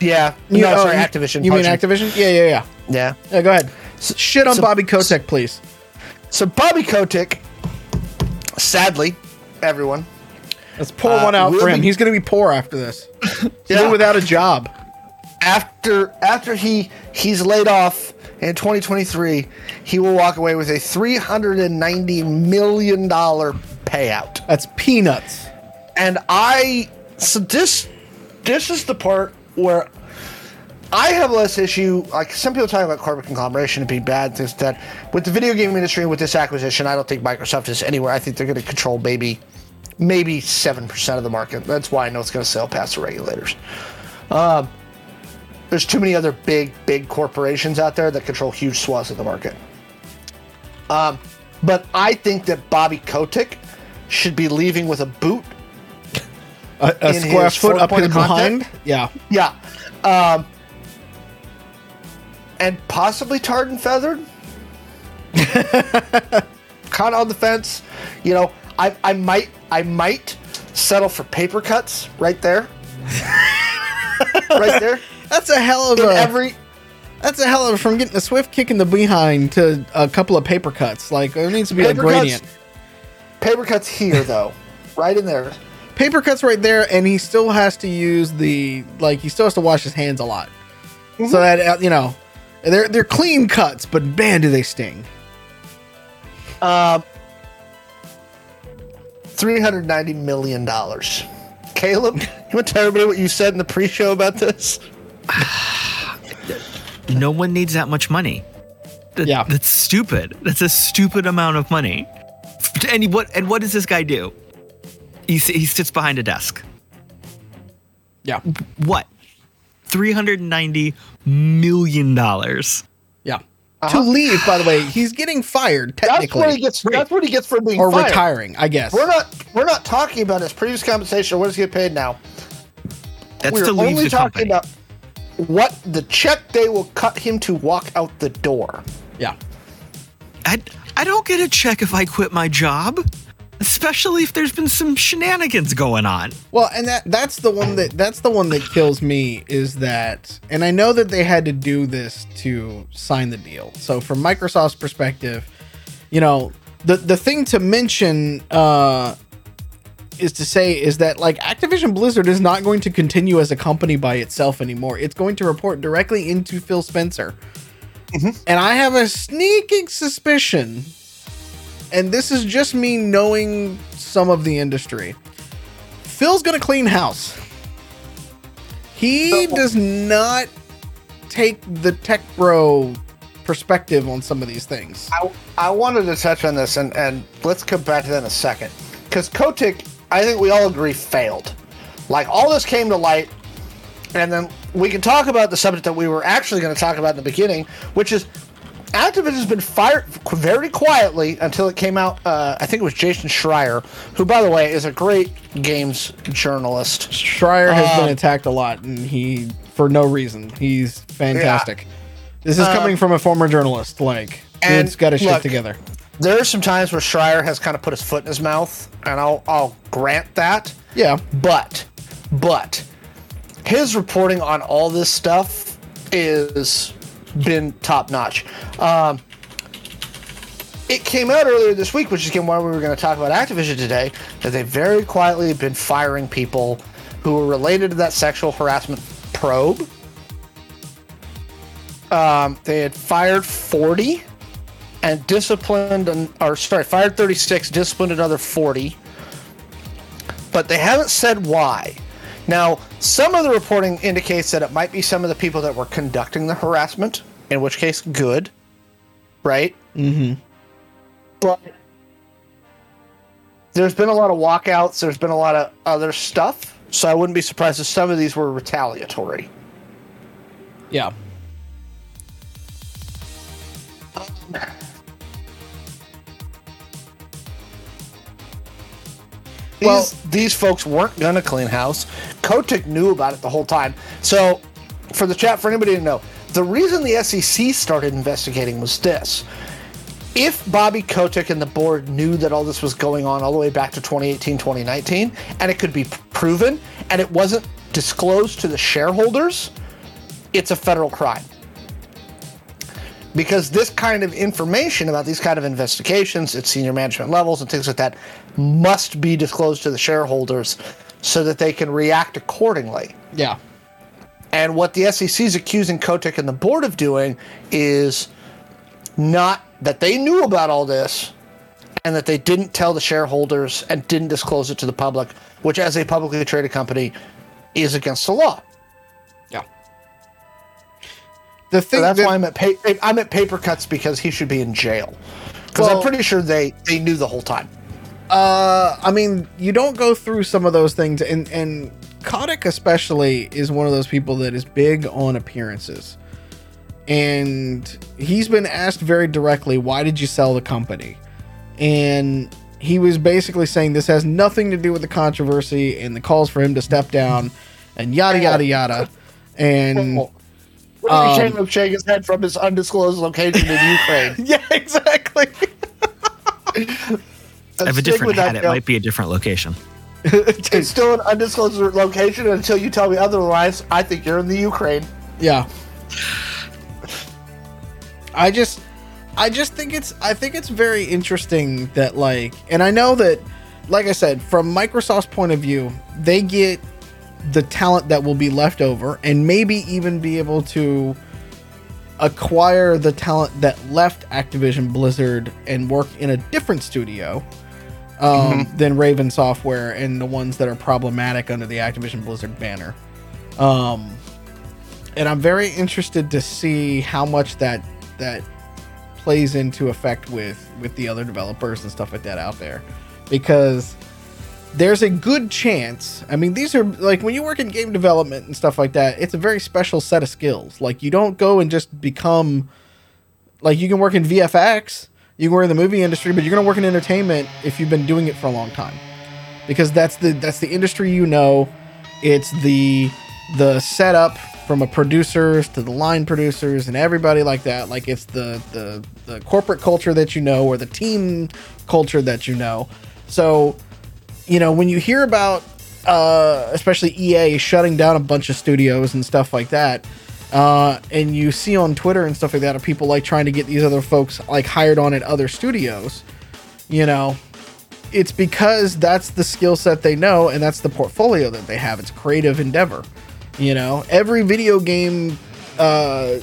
yeah, You- no, oh, sorry, Activision. You mean. Activision? Yeah, yeah, yeah. Yeah. Yeah, go ahead. Shit on so- Bobby Kotick, please. So Bobby Kotick, sadly, everyone, Let's pull Uh, one out for him. be- He's gonna be poor after this. Yeah. without a job. after after he he's laid off in 2023, he will walk away with a 390 million dollar payout. That's peanuts. And I so this this is the part where I have less issue. Like some people talk about corporate conglomeration and being bad like that. With the video game industry with this acquisition, I don't think Microsoft is anywhere. I think they're going to control maybe maybe seven percent of the market. That's why I know it's going to sail past the regulators. Um, there's too many other big big corporations out there that control huge swaths of the market. Um, but I think that Bobby Kotick should be leaving with a boot A, a In square his foot up his behind. Yeah. Yeah. Um, and possibly tarred and feathered. kind of on the fence. You know, I, I might I might settle for paper cuts right there. right there. That's a hell of In a. every that's a hell of a, from getting a swift kick in the behind to a couple of paper cuts. Like there needs to be a gradient. cuts. paper cuts here though. right in there. Paper cuts right there, and he still has to use the like he still has to wash his hands a lot, Mm-hmm. so that uh, you know they're they're clean cuts, but man, do they sting. Um, three hundred ninety million dollars. Caleb, you want to tell everybody what you said in the pre-show about this? No one needs that much money. That- Yeah. that's stupid. That's a stupid amount of money. And what? And what does this guy do? He he sits behind a desk. Yeah, What? Three hundred ninety million dollars. yeah. To leave, by the way, he's getting fired Uh-huh. That's what he gets. That's what he gets for being or fired. retiring, I guess. We're not. We're not talking about his previous compensation or what does he get paid now. That's we're to leave only the talking company. about what the check they will cut him to walk out the door. Yeah, I, I don't get a check if I quit my job, especially if there's been some shenanigans going on. Well, and that that's the one that that's the one that kills me is that and I know that they had to do this to sign the deal. So from Microsoft's perspective, you know, the the thing to mention uh is to say is that like Activision Blizzard is not going to continue as a company by itself anymore. It's going to report directly into Phil Spencer. And I have a sneaking suspicion, and this is just me knowing some of the industry. Phil's gonna clean house. He does not take the tech bro perspective on some of these things. I, I wanted to touch on this, and, and let's come back to that in a second. Because Kotick, I think we all agree, failed. Like, all this came to light, and then we can talk about the subject that we were actually going to talk about in the beginning, which is Activision has been fired very quietly until it came out. Uh, I think it was Jason Schreier, who, by the way, is a great games journalist. Schreier has Um, been attacked a lot, and he for no reason. He's fantastic. This is coming from a former journalist. Like, and dude's got his shit together. There are some times where Schreier has kind of put his foot in his mouth, and I'll, I'll grant that. Yeah, But, but, his reporting on all this stuff is been top notch. Um, it came out earlier this week, which is again why we were going to talk about Activision today, that they very quietly have been firing people who were related to that sexual harassment probe. Um, they had fired 40 and disciplined, an, or sorry, fired 36, disciplined another 40 but they haven't said why. Now, some of the reporting indicates that it might be some of the people that were conducting the harassment, in which case, good, right? Mm-hmm. But there's been a lot of walkouts. There's been a lot of other stuff, so I wouldn't be surprised if some of these were retaliatory. yeah. These, Well- these folks weren't gonna clean house. Kotick knew about it the whole time. So, for the chat, for anybody to know, the reason the SEC started investigating was this: if Bobby Kotick and the board knew that all this was going on all the way back to 2018, 2019, and it could be proven, and it wasn't disclosed to the shareholders, it's a federal crime because this kind of information about these kind of investigations at senior management levels and things like that must be disclosed to the shareholders so that they can react accordingly. Yeah. And what the SEC is accusing Kotick and the board of doing is not that they knew about all this and that they didn't tell the shareholders and didn't disclose it to the public, which, as a publicly traded company, is against the law. Yeah. The thing So that's that- why I'm at pa- I'm at paper cuts because he should be in jail. Because Well- I'm pretty sure they they knew the whole time. Uh, I mean, you don't go through some of those things, and and Kotick especially is one of those people that is big on appearances, and he's been asked very directly, "Why did you sell the company?" And he was basically saying this has nothing to do with the controversy and the calls for him to step down, and yada yada yada, and. What saying of shake his head from his undisclosed location in Ukraine? Yeah, exactly. And I have a different with hat. It joke. might be a different location. It's still an undisclosed location until you tell me otherwise. I think you're in the Ukraine. Yeah. I just I just think it's I think it's very interesting that like and I know that like I said from Microsoft's point of view, they get the talent that will be left over and maybe even be able to acquire the talent that left Activision Blizzard and work in a different studio um, than Raven Software and the ones that are problematic under the Activision Blizzard banner. Um, and I'm very interested to see how much that that plays into effect with with the other developers and stuff like that out there, because there's a good chance. I mean, these are like when you work in game development and stuff like that. It's a very special set of skills. Like you don't go and just become like you can work in VFX, you can work in the movie industry, but you're gonna work in entertainment if you've been doing it for a long time, because that's the that's the industry you know. It's the the setup from a producers to the line producers and everybody like that. Like it's the the the corporate culture that you know or the team culture that you know. So you know when you hear about uh, especially EA shutting down a bunch of studios and stuff like that. Uh, and you see on Twitter and stuff like that of people like trying to get these other folks like hired on at other studios, you know, it's because that's the skill set they know and that's the portfolio that they have. It's creative endeavor. You know, every video game uh,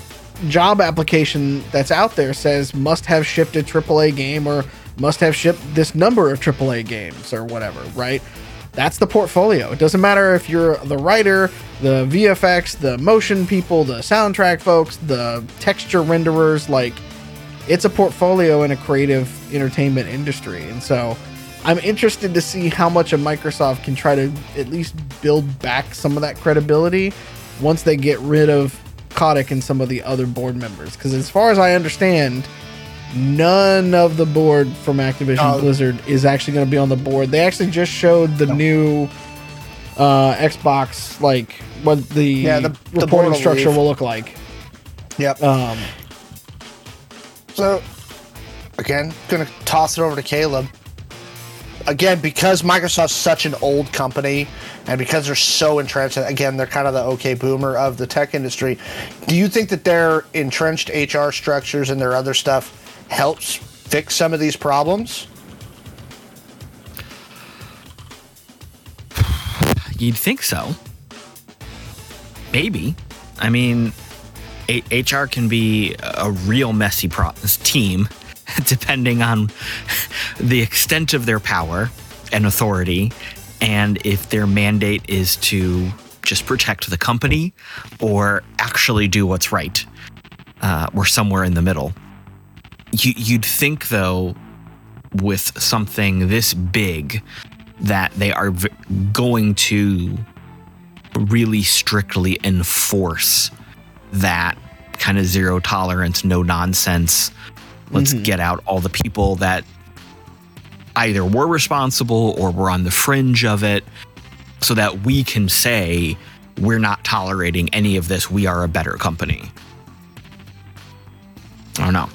job application that's out there says must have shipped a AAA game or must have shipped this number of AAA games or whatever, right? That's the portfolio. It doesn't matter if you're the writer, the VFX, the motion people, the soundtrack folks, the texture renderers, like it's a portfolio in a creative entertainment industry. And so I'm interested to see how much of Microsoft can try to at least build back some of that credibility once they get rid of Kotick and some of the other board members. Because as far as I understand, none of the board from Activision Oh. Blizzard is actually going to be on the board. They actually just showed the new uh, Xbox, like what the, Yeah, the- the reporting will structure leave. will look like. Yep. Um, So, again, gonna toss it over to Caleb. Again, because Microsoft's such an old company, and because they're so entrenched, again, they're kind of the okay boomer of the tech industry. Do you think that their entrenched HR structures and their other stuff helps fix some of these problems? You'd think so. Maybe. I mean, HR can be a real messy pro- team, depending on the extent of their power and authority, and if their mandate is to just protect the company or actually do what's right. Uh, we're somewhere in the middle. You, you'd think, though, with something this big, that they are v- going to really strictly enforce that kind of zero tolerance, no nonsense. Let's mm-hmm. get out all the people that either were responsible or were on the fringe of it so that we can say we're not tolerating any of this. We are a better company. I don't know.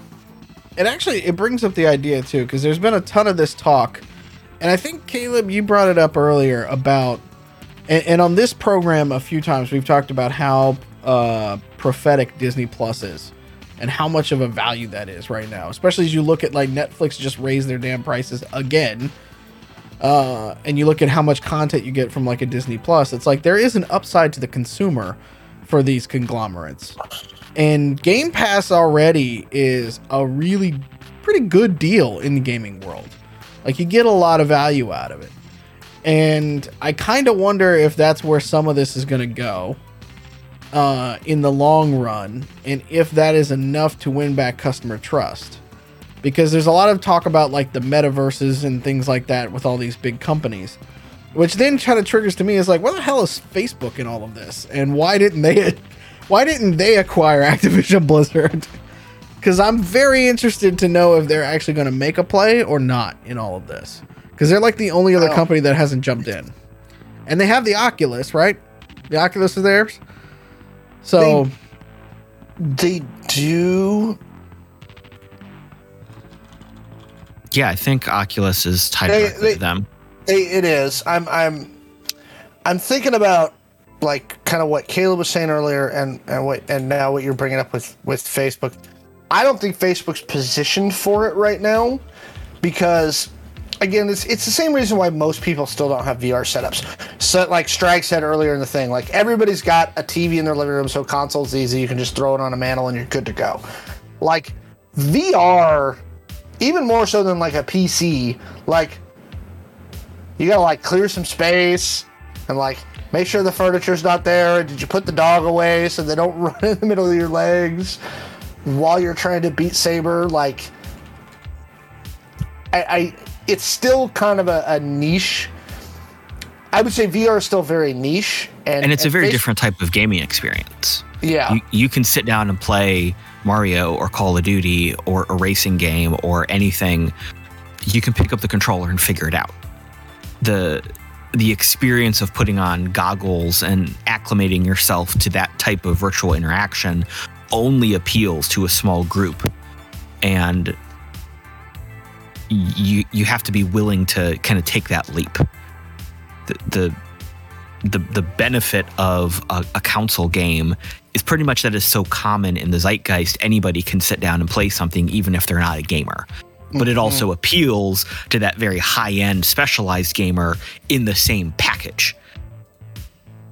And actually, it brings up the idea too, because there's been a ton of this talk, and I think Caleb, you brought it up earlier about, and, and on this program a few times we've talked about how uh, prophetic Disney Plus is, and how much of a value that is right now, especially as you look at like Netflix just raised their damn prices again. Uh, and you look at how much content you get from like a Disney Plus, it's like there is an upside to the consumer for these conglomerates. And Game Pass already is a really pretty good deal in the gaming world. Like you get a lot of value out of it. And I kind of wonder if that's where some of this is going to go uh, in the long run, and if that is enough to win back customer trust. Because there's a lot of talk about like the metaverses and things like that with all these big companies, which then kind of triggers to me is like, what the hell is Facebook in all of this, and why didn't they, why didn't they acquire Activision Blizzard? Because I'm very interested to know if they're actually going to make a play or not in all of this. Because they're like the only other Oh. company that hasn't jumped in, and they have the Oculus, right? The Oculus is theirs. So They do. Yeah, I think Oculus is tied They- directly they- to them. It, it is. I'm. I'm. I'm thinking about like kind of what Caleb was saying earlier, and and what and now what you're bringing up with with Facebook. I don't think Facebook's positioned for it right now because again, it's it's the same reason why most people still don't have VR setups. So like Strike said earlier in the thing, like everybody's got a TV in their living room, so console's easy. You can just throw it on a mantle and you're good to go. Like VR, even more so than like a PC, like you gotta like clear some space and like make sure the furniture's not there. Did you put the dog away so they don't run in the middle of your legs while you're trying to beat Saber? Like, I, I it's still kind of a, a niche. I would say VR is still very niche, and And it's a very Face- different type of gaming experience. Yeah, You, you can sit down and play Mario or Call of Duty or a racing game or anything. You can pick up the controller and figure it out. The the experience of putting on goggles and acclimating yourself to that type of virtual interaction only appeals to a small group. And you you have to be willing to kind of take that leap. The the the, the benefit of a, a console game is pretty much that is so common in the zeitgeist anybody can sit down and play something even if they're not a gamer but it mm-hmm. also appeals to that very high end specialized gamer in the same package.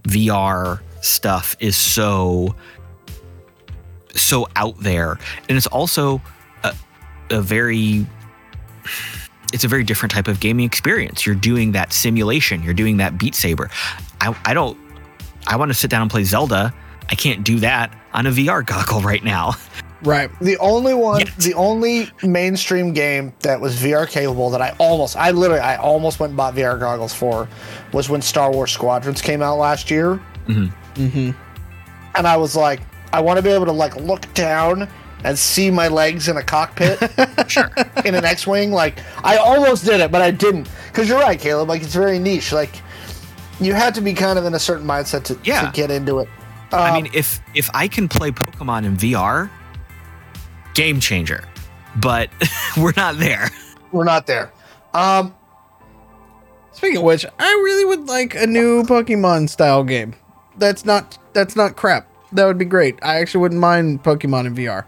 VR stuff is so so out there. And it's also a, a very it's a very different type of gaming experience. You're doing that simulation. You're doing that beat saber. I, I don't i want to sit down and play zelda. I can't do that on a vr goggle right now Right. The only one, Yet. the only mainstream game that was VR capable that I almost, I literally, I almost went and bought VR goggles for, was when Star Wars Squadrons came out last year. Mm-hmm. And I was like, I want to be able to like look down and see my legs in a cockpit sure in an X-wing. Like I almost did it, but I didn't. Because you're right, Caleb. Like it's very niche. Like you had to be kind of in a certain mindset to, Yeah. to get into it. I Um, mean, if if I can play Pokemon in VR, game changer. But we're not there. we're not there. Um, Speaking of which, I really would like a new Pokemon style game. That's not that's not crap. That would be great. I actually wouldn't mind Pokemon in VR.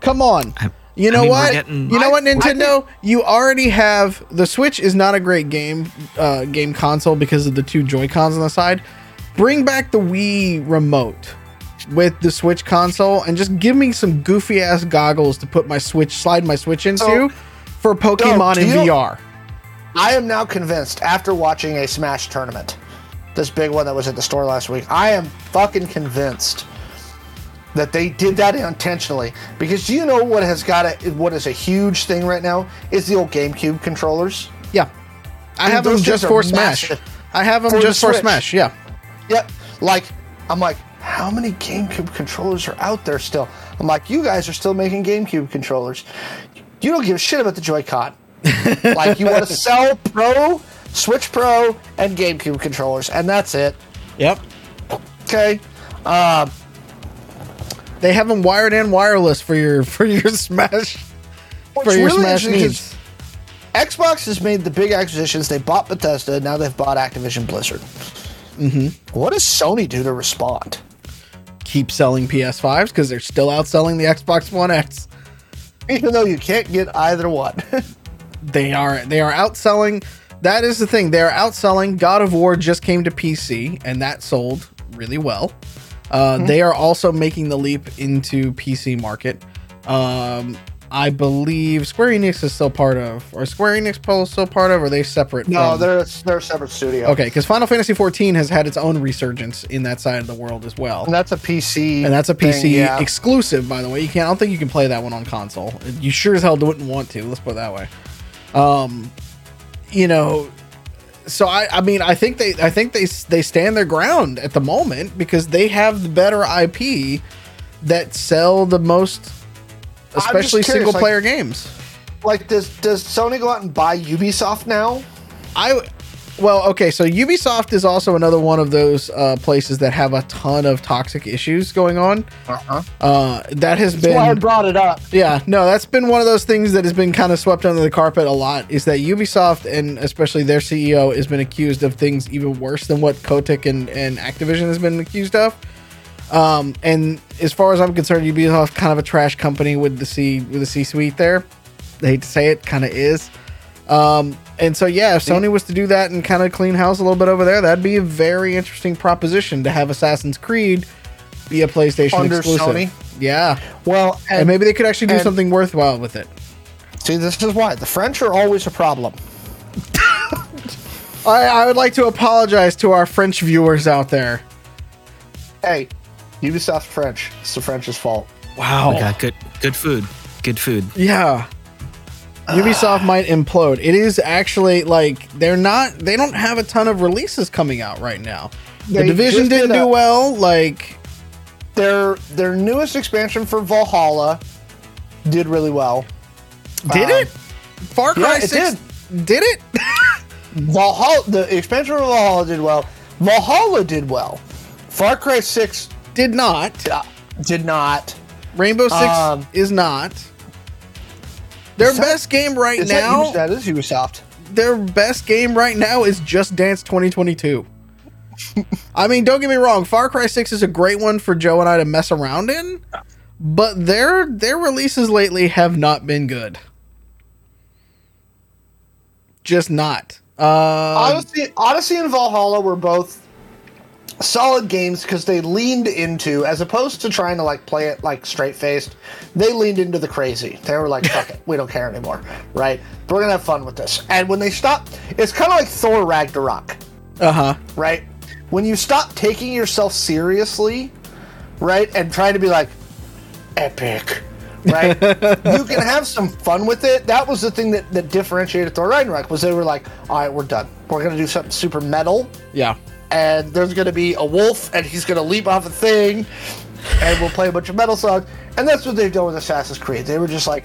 Come on. I- You I know mean, what? getting- you know I- what, I Nintendo? you already have the Switch is not a great game uh, game console because of the two Joy Cons on the side. Bring back the Wii remote with the Switch console and just give me some goofy ass goggles to put my Switch slide my Switch into So- for Pokemon in VR. I am now convinced after watching a Smash tournament, this big one that was at the store last week. I am fucking convinced that they did that intentionally because you know what has got a, what is a huge thing right now is the old GameCube controllers. Yeah. I Dude, have them just for Smash. massive. I have them For the just for Smash. Yeah. Yep. Like I'm like, how many GameCube controllers are out there still? I'm like, you guys are still making GameCube controllers. You don't give a shit about the Joy-Con. like you want to sell Pro, Switch Pro, and GameCube controllers, and that's it. Yep. Okay. Um, They have them wired and wireless for your for your Smash for your really Smash needs. Xbox has made the big acquisitions. They bought Bethesda. Now they've bought Activision Blizzard. Mm-hmm. What does Sony do to respond? Keep selling PS5s because they're still outselling the Xbox One X. Even though you can't get either one. They are they are outselling. That is the thing. They are outselling. God of War just came to PC and that sold really well. Uh, Mm-hmm. They are also making the leap into PC market. Um, I believe Square Enix is still part of, or Square Enix Pro still part of, or are they separate? no, from- they're they're a separate studio. okay because Final Fantasy 14 has had its own resurgence in that side of the world as well. And that's a PC. and that's a PC thing, yeah. exclusive, by the way. You can't. I don't think you can play that one on console. You sure as hell wouldn't want to. Let's put it that way. Um, you know, so I. I mean, I think they. I think they. They stand their ground at the moment because they have the better IP that sell the most, especially curious, single like- player games. like, does does Sony go out and buy Ubisoft now? I. Well, okay, so Ubisoft is also another one of those uh, places that have a ton of toxic issues going on. Uh-huh. Uh, that has That's why I been brought it up. Yeah, no, that's been one of those things that has been kind of swept under the carpet a lot. Is that Ubisoft and especially their CEO has been accused of things even worse than what Kotick and, and Activision has been accused of. Um, and as far as I'm concerned, Ubisoft kind of a trash company with the C with the C suite there. I hate to say it, kind of is. Um, and so yeah, if Sony was to do that and kind of clean house a little bit over there, that'd be a very interesting proposition to have Assassin's Creed be a PlayStation Under exclusive. Sony? Yeah. Well, and, And maybe they could actually do and- something worthwhile with it. see, this is why the French are always a problem. I, I would like to apologize to our French viewers out there. Hey, Ubisoft French. It's the French's fault. Wow. Got good good food. Good food. Yeah. Ubisoft might implode. It is actually like they're not they don't have a ton of releases coming out right now. The division didn't did do well. Like Their their newest expansion for Valhalla did really well. did Um, it? Far Cry yeah, it 6 did it? Valhalla, the expansion for Valhalla did well. Valhalla did well. Far Cry Six did not. uh, did not. Rainbow Six Um, is not. Their Is that- best game right Is now, Ubis- that is Ubisoft. their best game right now is Just Dance 2022. I mean, don't get me wrong, Far Cry 6 is a great one for Joe and I to mess around in, but their their releases lately have not been good. Just not. Uh, Odyssey, Odyssey and Valhalla were both solid games because they leaned into, as opposed to trying to like play it like straight faced, they leaned into the crazy. They were like, "Fuck it, we don't care anymore, right? We're gonna have fun with this." And when they stop, it's kind of like Thor Ragnarok, uh huh. right? When you stop taking yourself seriously, right, and trying to be like epic. right? you can have some fun with it. That was the thing that, that differentiated Thor Ragnarok was they were like, all right, we're done. We're gonna do something super metal, Yeah. And there's gonna be a wolf, and he's gonna leap off a thing, and we'll play a bunch of metal songs. And that's what they've done with Assassin's Creed. They were just like,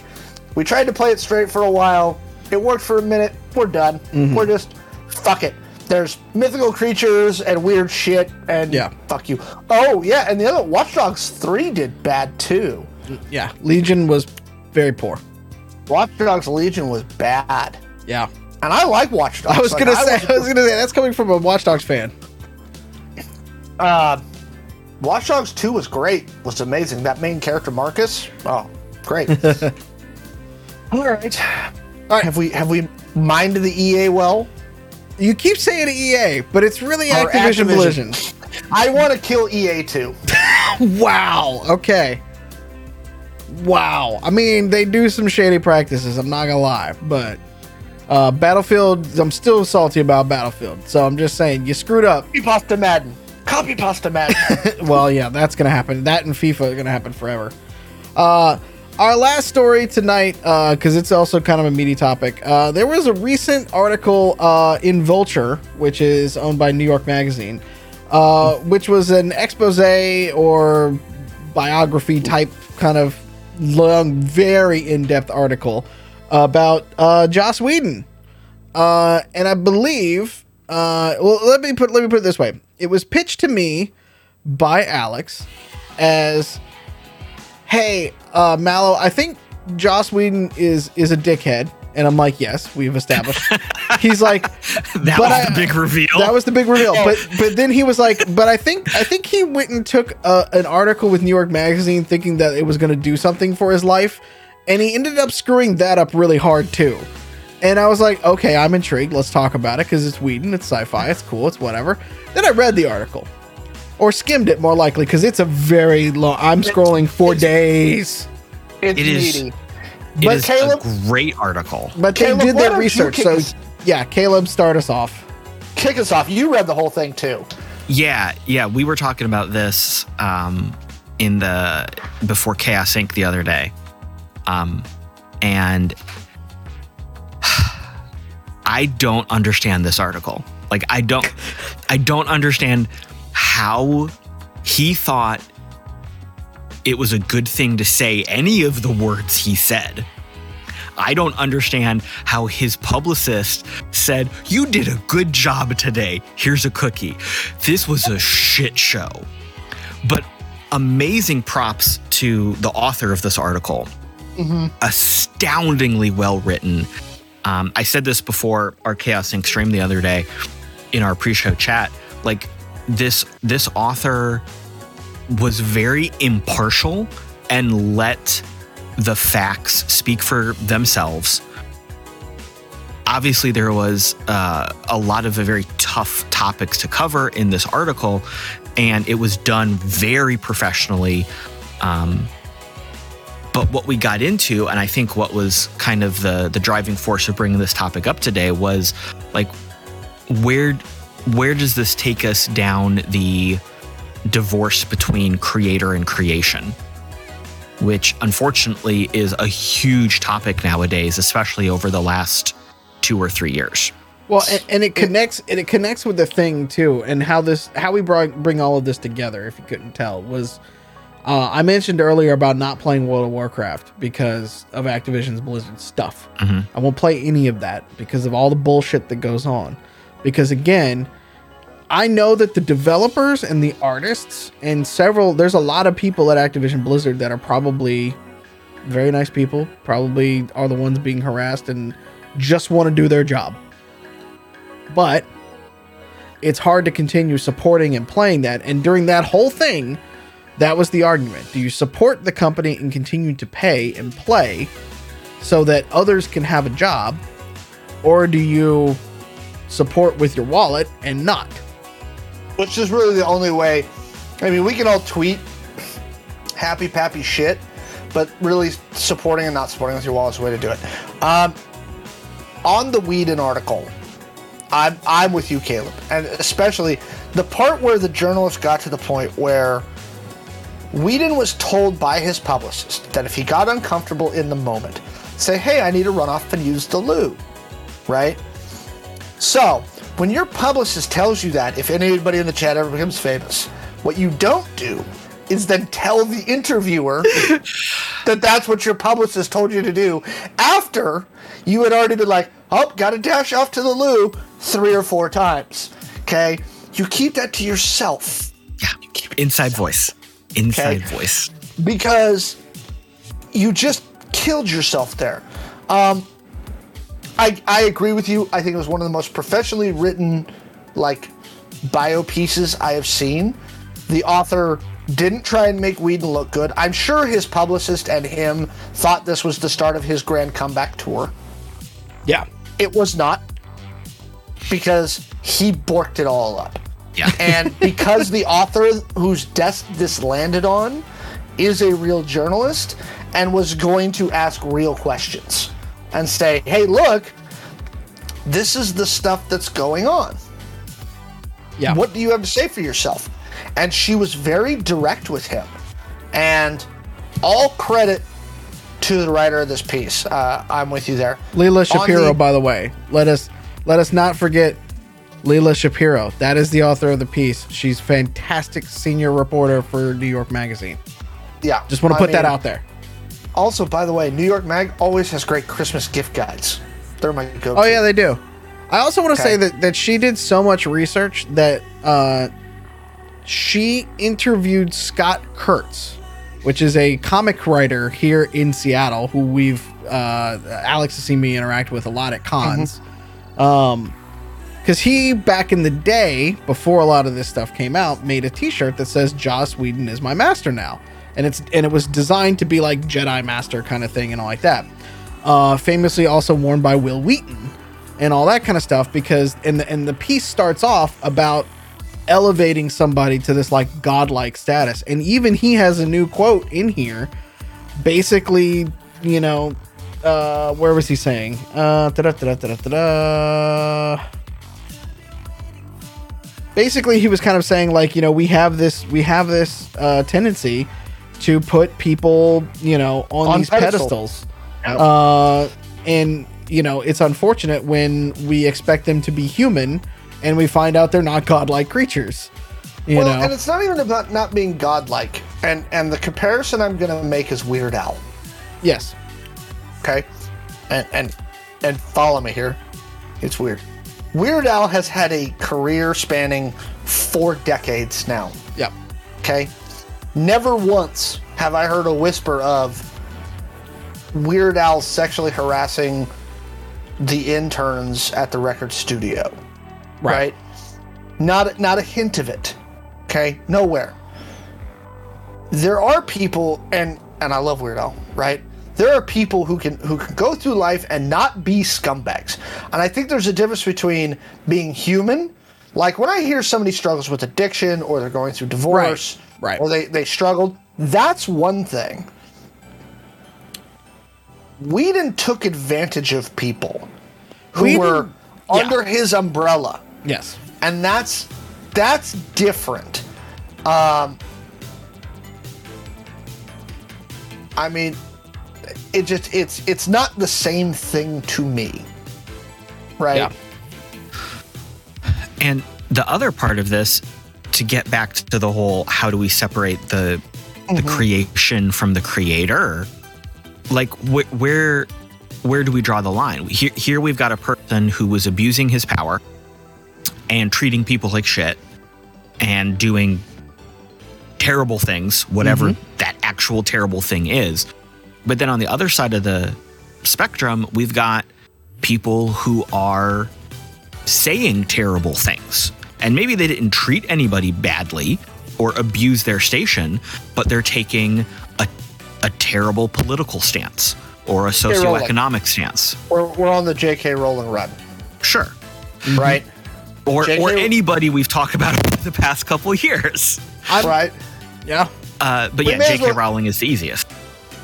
we tried to play it straight for a while. It worked for a minute. We're done. Mm-hmm. We're just fuck it. There's mythical creatures and weird shit, and Yeah. fuck you. Oh yeah, and the other Watch Dogs three did bad too. Yeah. Legion was very poor. Watch Dogs Legion was bad, Yeah. and I like Watch Dogs. I was Like, gonna say. I was gonna say that's coming from a Watch Dogs fan. Uh, Watch Dogs 2 was great. Was amazing. That main character Marcus. Oh, great. All right. All right. Have we have we mined the EA well? You keep saying EA, but it's really Or Activision, Activision. Blizzard. I want to kill EA too. Wow. Okay. Wow. I mean, they do some shady practices. I'm not gonna lie, but uh, Battlefield. I'm still salty about Battlefield. So I'm just saying, you screwed up. Copy pasta Madden. Copy pasta Madden. well, yeah, that's gonna happen. That and FIFA are gonna happen forever. Uh, our last story tonight, because it's also kind of a meaty topic. Uh, there was a recent article uh, in Vulture, which is owned by New York Magazine, uh, which was an expose or biography type kind of long, very in-depth article about uh, Joss Whedon. Uh, and I believe, uh, well, let me put let me put it this way: it was pitched to me by Alex as, "Hey, uh, Mallow, I think Joss Whedon is is a dickhead," and I'm like, "Yes, we've established." He's like, That But was I- the big reveal. that was the big reveal. But but then he was like, but I think I think he went and took a, an article with New York Magazine, thinking that it was going to do something for his life, and he ended up screwing that up really hard too. And I was like, okay, I'm intrigued. Let's talk about it because it's Whedon, it's sci-fi, it's cool, it's whatever. Then I read the article, or skimmed it more likely because it's a very long. I'm scrolling for it's- days. It's It is- meaty. But is Caleb- a great article. But they Caleb, did their research, so us- yeah, Caleb, start us off. Kick us off. You read the whole thing too. Yeah, yeah, we were talking about this um, in the before Chaos Inc. the other day, um, and I don't understand this article. Like, I don't, I don't understand how he thought it was a good thing to say any of the words he said. I don't understand how his publicist said, You did a good job today. Here's a cookie. This was a shit show. But amazing props to the author of this article. Mm-hmm. Astoundingly well written. Um, I said this before our Chaos Inc. stream the other day in our pre-show chat. Like this, this author was very impartial and let the facts speak for themselves. Obviously, there was uh, a lot of very tough topics to cover in this article, and it was done very professionally. Um, but what we got into, and I think what was kind of the the driving force of bringing this topic up today was like, where where does this take us down the divorce between creator and creation? which unfortunately is a huge topic nowadays, especially over the last two or three years. Well, and, and it connects and it connects with the thing too, and how this how we brought bring all of this together. If you couldn't tell, was uh, I mentioned earlier about not playing World of Warcraft because of Activision's Blizzard stuff. Mhm. I won't play any of that because of all the bullshit that goes on. Because again, I know that the developers and the artists and several there's a lot of people at Activision Blizzard that are probably very nice people, probably are the ones being harassed and just want to do their job. But it's hard to continue supporting and playing that. And during that whole thing, That was the argument. Do you support the company and continue to pay and play so that others can have a job? Or do you support with your wallet and not? Which is really the only way. I mean, we can all tweet happy pappy shit, but really supporting and not supporting with your wallet is the way to do it. Um, on the Whedon article, I'm I'm with you, Caleb, and especially the part where the journalist got to the point where Whedon was told by his publicist that if he got uncomfortable in the moment, say, "Hey, I need to run off and use the loo," right? So when your publicist tells you that, if anybody in the chat ever becomes famous, what you don't do is then tell the interviewer that that's what your publicist told you to do after you had already been like, oh, got to dash off to the loo three or four times. Okay? You keep that to yourself. Yeah. Inside voice. Inside okay? voice. Because you just killed yourself there. Um, I, I agree with you. I think it was one of the most professionally written, like, bio pieces I have seen. The author didn't try and make Whedon look good. I'm sure his publicist and him thought this was the start of his grand comeback tour. Yeah. It was not because he borked it all up. Yeah. and because the author whose desk this landed on is a real journalist and was going to ask real questions and say, hey, look, this is the stuff that's going on. Yeah. What do you have to say for yourself? and she was very direct with him. And all credit to the writer of this piece. Uh, I'm with you there. Lila Shapiro, the, by the way. Let us let us not forget Lila Shapiro. That is the author of the piece. She's fantastic senior reporter for New York Magazine. Yeah, just want to put I mean, that out there. Also, by the way, New York Mag always has great Christmas gift guides. They're my go. Oh yeah, they do. I also want to okay. say that that she did so much research that uh, she interviewed Scott Kurtz, which is a comic writer here in Seattle who we've uh, Alex has seen me interact with a lot at cons. Mm-hmm. Um, because he back in the day before a lot of this stuff came out made a T-shirt that says Joss Whedon is my master now, and it's and it was designed to be like Jedi Master kind of thing and all like that. Uh, famously also worn by Wil Wheaton and all that kind of stuff because and the and the piece starts off about elevating somebody to this like godlike status. And even he has a new quote in here. Basically, you know, uh, where was he saying? Uh, Basically, he was kind of saying like, you know, we have this, we have this uh, tendency to put people, you know, on, on these pedestal. pedestals. Yep. Uh, and you know, it's unfortunate when we expect them to be human and we find out they're not godlike creatures. You well, know? and it's not even about not being godlike. And and the comparison I'm going to make is Weird Al. Yes. Okay. And and and follow me here. It's weird. Weird Al has had a career spanning four decades now. Yep. Okay. Never once have I heard a whisper of Weird Al sexually harassing the interns at the record studio right? right? Not not a hint of it. Okay, nowhere. There are people, and and I love Weird Al, right? There are people who can who can go through life and not be scumbags, and I think there's a difference between being human. Like when I hear somebody struggles with addiction, or they're going through divorce, right, right. or they they struggled. That's one thing. Whedon took advantage of people who Whedon, were yeah. under his umbrella Yes. And that's that's different. Um, I mean, it just it's it's not the same thing to me. Right? Yeah. And the other part of this to get back to the whole how do we separate the the mm-hmm. creation from the creator? Like wh- where where do we draw the line? Here, here we've got a person who was abusing his power and treating people like shit and doing terrible things, whatever mm-hmm. that actual terrible thing is. But then on the other side of the spectrum, we've got people who are saying terrible things. And maybe they didn't treat anybody badly, or abuse their station, but they're taking a, a terrible political stance or a Rowling. socioeconomic stance. We're, we're on the J.K. Rowling run, Sure. right? Or, J.K. or anybody we've talked about over the past couple of years. I'm, right. Yeah. Uh, but We yeah, J.K. well- Rowling is the easiest.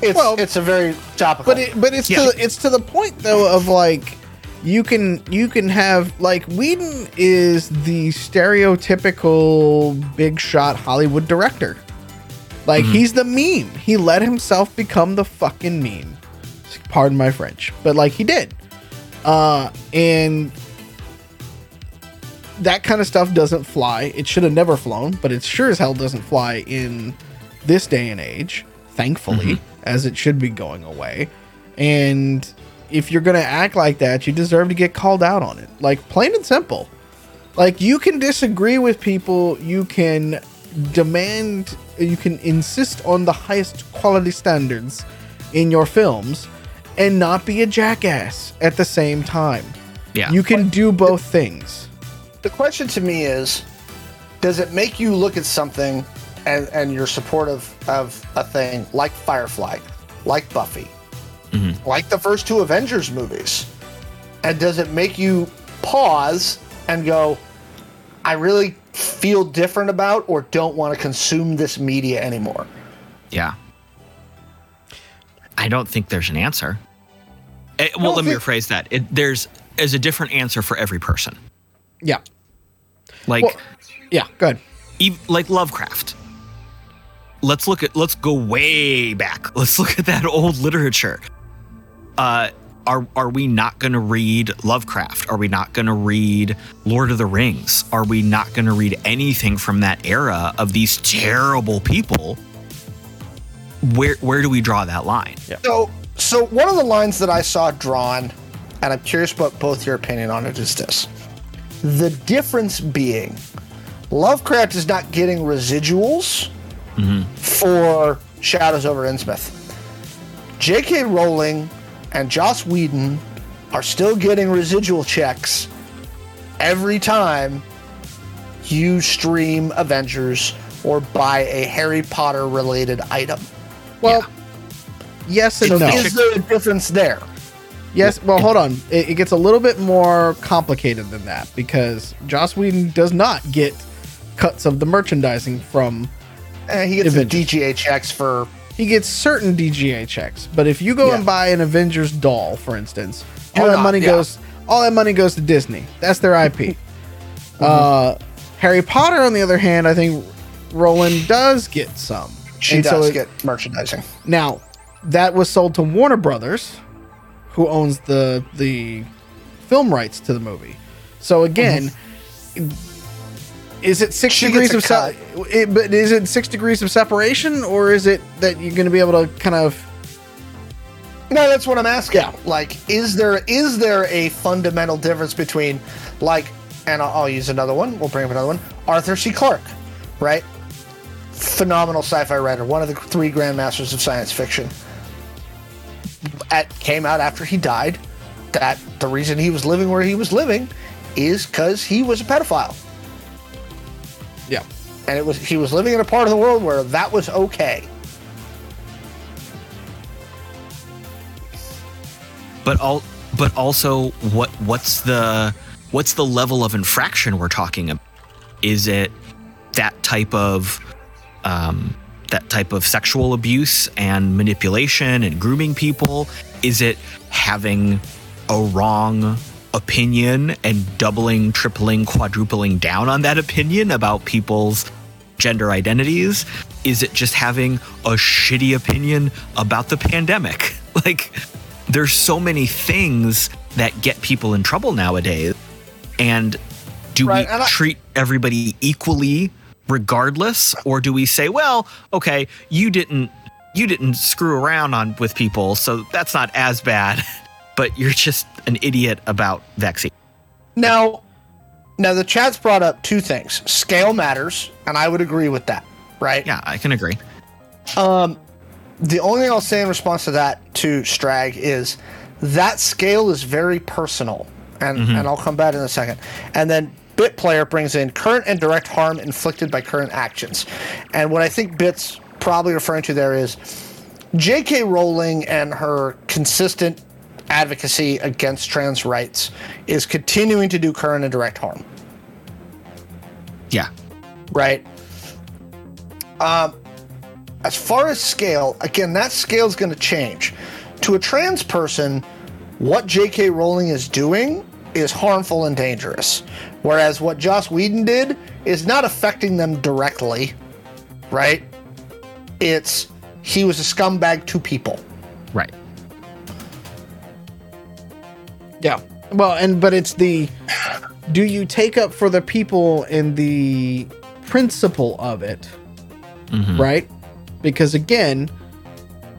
It's Well- it's a very topical. But it, but it's Yeah. to it's to the point though of like you can you can have like Whedon is the stereotypical big shot Hollywood director. Like he's the meme. He let himself become the fucking meme. Pardon my French, but like he did. Uh and that kind of stuff doesn't fly. It should have never flown, but it sure as hell doesn't fly in this day and age, thankfully, as it should be going away. And if you're going to act like that, you deserve to get called out on it. Like, plain and simple. Like, you can disagree with people, you can demand, you can insist on the highest quality standards in your films and not be a jackass at the same time. Yeah. You can do both things. the question to me is does it make you look at something and, and you're supportive of a thing like firefly like buffy like the first two avengers movies and does it make you pause and go i really feel different about or don't want to consume this media anymore Yeah. I don't think there's an answer. Eh, well, let me rephrase that. It, there's is a different answer for every person. Yeah. Like Well, yeah, good. ev- like Lovecraft. Let's look at let's go way back. Let's look at that old literature. Uh are are we not going to read Lovecraft? Are we not going to read Lord of the Rings? Are we not going to read anything from that era of these terrible people? Where where do we draw that line? Yeah. So, so one of the lines that I saw drawn, and I'm curious about both your opinion on it, is this: the difference being, Lovecraft is not getting residuals for Shadows over Innsmouth. J.K. Rowling and Joss Whedon are still getting residual checks every time you stream Avengers or buy a Harry Potter related item. Well, yes and So no. Is there a difference there? Yes, well, hold on. It, it gets a little bit more complicated than that because Joss Whedon does not get cuts of the merchandising from. Eh, he gets Avengers. the DGA checks for He gets certain DGA checks, but if you go Yeah. and buy an Avengers doll, for instance, all that money yeah. goes. All that money goes to Disney. That's their IP. uh, Harry Potter, on the other hand, I think Rowling does get some. she And so does it- get merchandising. Now, that was sold to Warner Brothers, who owns the the film rights to the movie. So again, is it six She degrees of a se- it, but is it six degrees of separation, or is it that you're going to be able to kind of No, that's what I'm asking. Yeah. Like, is there is there a fundamental difference between like, and I'll, I'll use another one. We'll bring up another one. Arthur C. Clarke, right? Phenomenal sci-fi writer, one of the three grandmasters of science fiction. At came out after he died. That the reason he was living where he was living is because he was a pedophile. And it was he was living in a part of the world where that was okay. but all but also what what's the what's the level of infraction we're talking about is it that type of um, that type of sexual abuse and manipulation and grooming people is it having a wrong opinion and doubling tripling quadrupling down on that opinion about people's gender identities? Is it just having a shitty opinion about the pandemic? Like there's so many things that get people in trouble nowadays and do Right, we and I- treat everybody equally regardless? Or do we say well okay you didn't you didn't screw around on with people so that's not as bad but you're just an idiot about vaccine Now, now the chat's brought up two things: scale matters, and I would agree with that. Right? yeah i can agree um, The only thing I'll say in response to that to Strag is that scale is very personal, and mm-hmm. and I'll come back in a second. And then Bit player brings in current and direct harm inflicted by current actions. And what I think Bit's probably referring to there is J.K. Rowling and her consistent advocacy against trans rights is continuing to do current and direct harm. Yeah. Right. Um, as far as scale, again, that scale is going to change. To a trans person, what J.K. Rowling is doing is harmful and dangerous. Whereas what Joss Whedon did is not affecting them directly, right? It's he was a scumbag to people. Right. Well, and but it's the do you take up for the people in the principle of it, Mhm. right? Because again,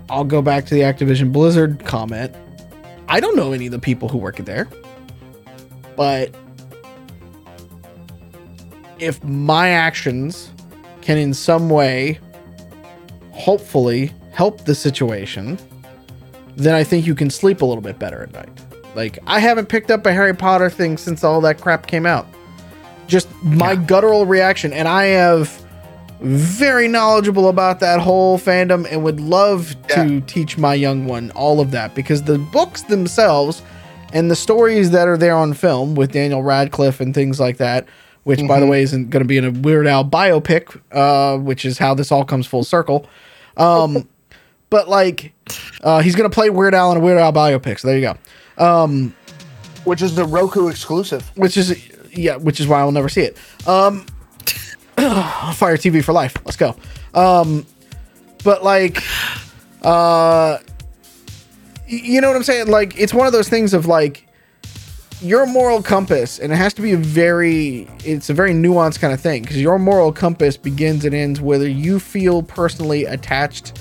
I'll go back to the Activision Blizzard comment. I don't know any of the people who work there, but if my actions can in some way hopefully help the situation, then I think you can sleep a little bit better at night. Like I haven't picked up a Harry Potter thing since all that crap came out. Just my Yeah. guttural reaction, and I have very knowledgeable about that whole fandom and would love to Yeah. teach my young one all of that because the books themselves and the stories that are there on film with Daniel Radcliffe and things like that, which by the way isn't going to be in a Weird Al biopic, uh, which is how this all comes full circle. Um, but like, uh, he's going to play Weird Al in a Weird Al biopic. So there you go. Which is the Roku exclusive. Which is yeah, which is why I'll never see it. Um, Fire TV for life. Let's go. Um, but like, uh, you know what I'm saying? Like, it's one of those things of like your moral compass, and it has to be a very, it's a very nuanced kind of thing because your moral compass begins and ends whether you feel personally attached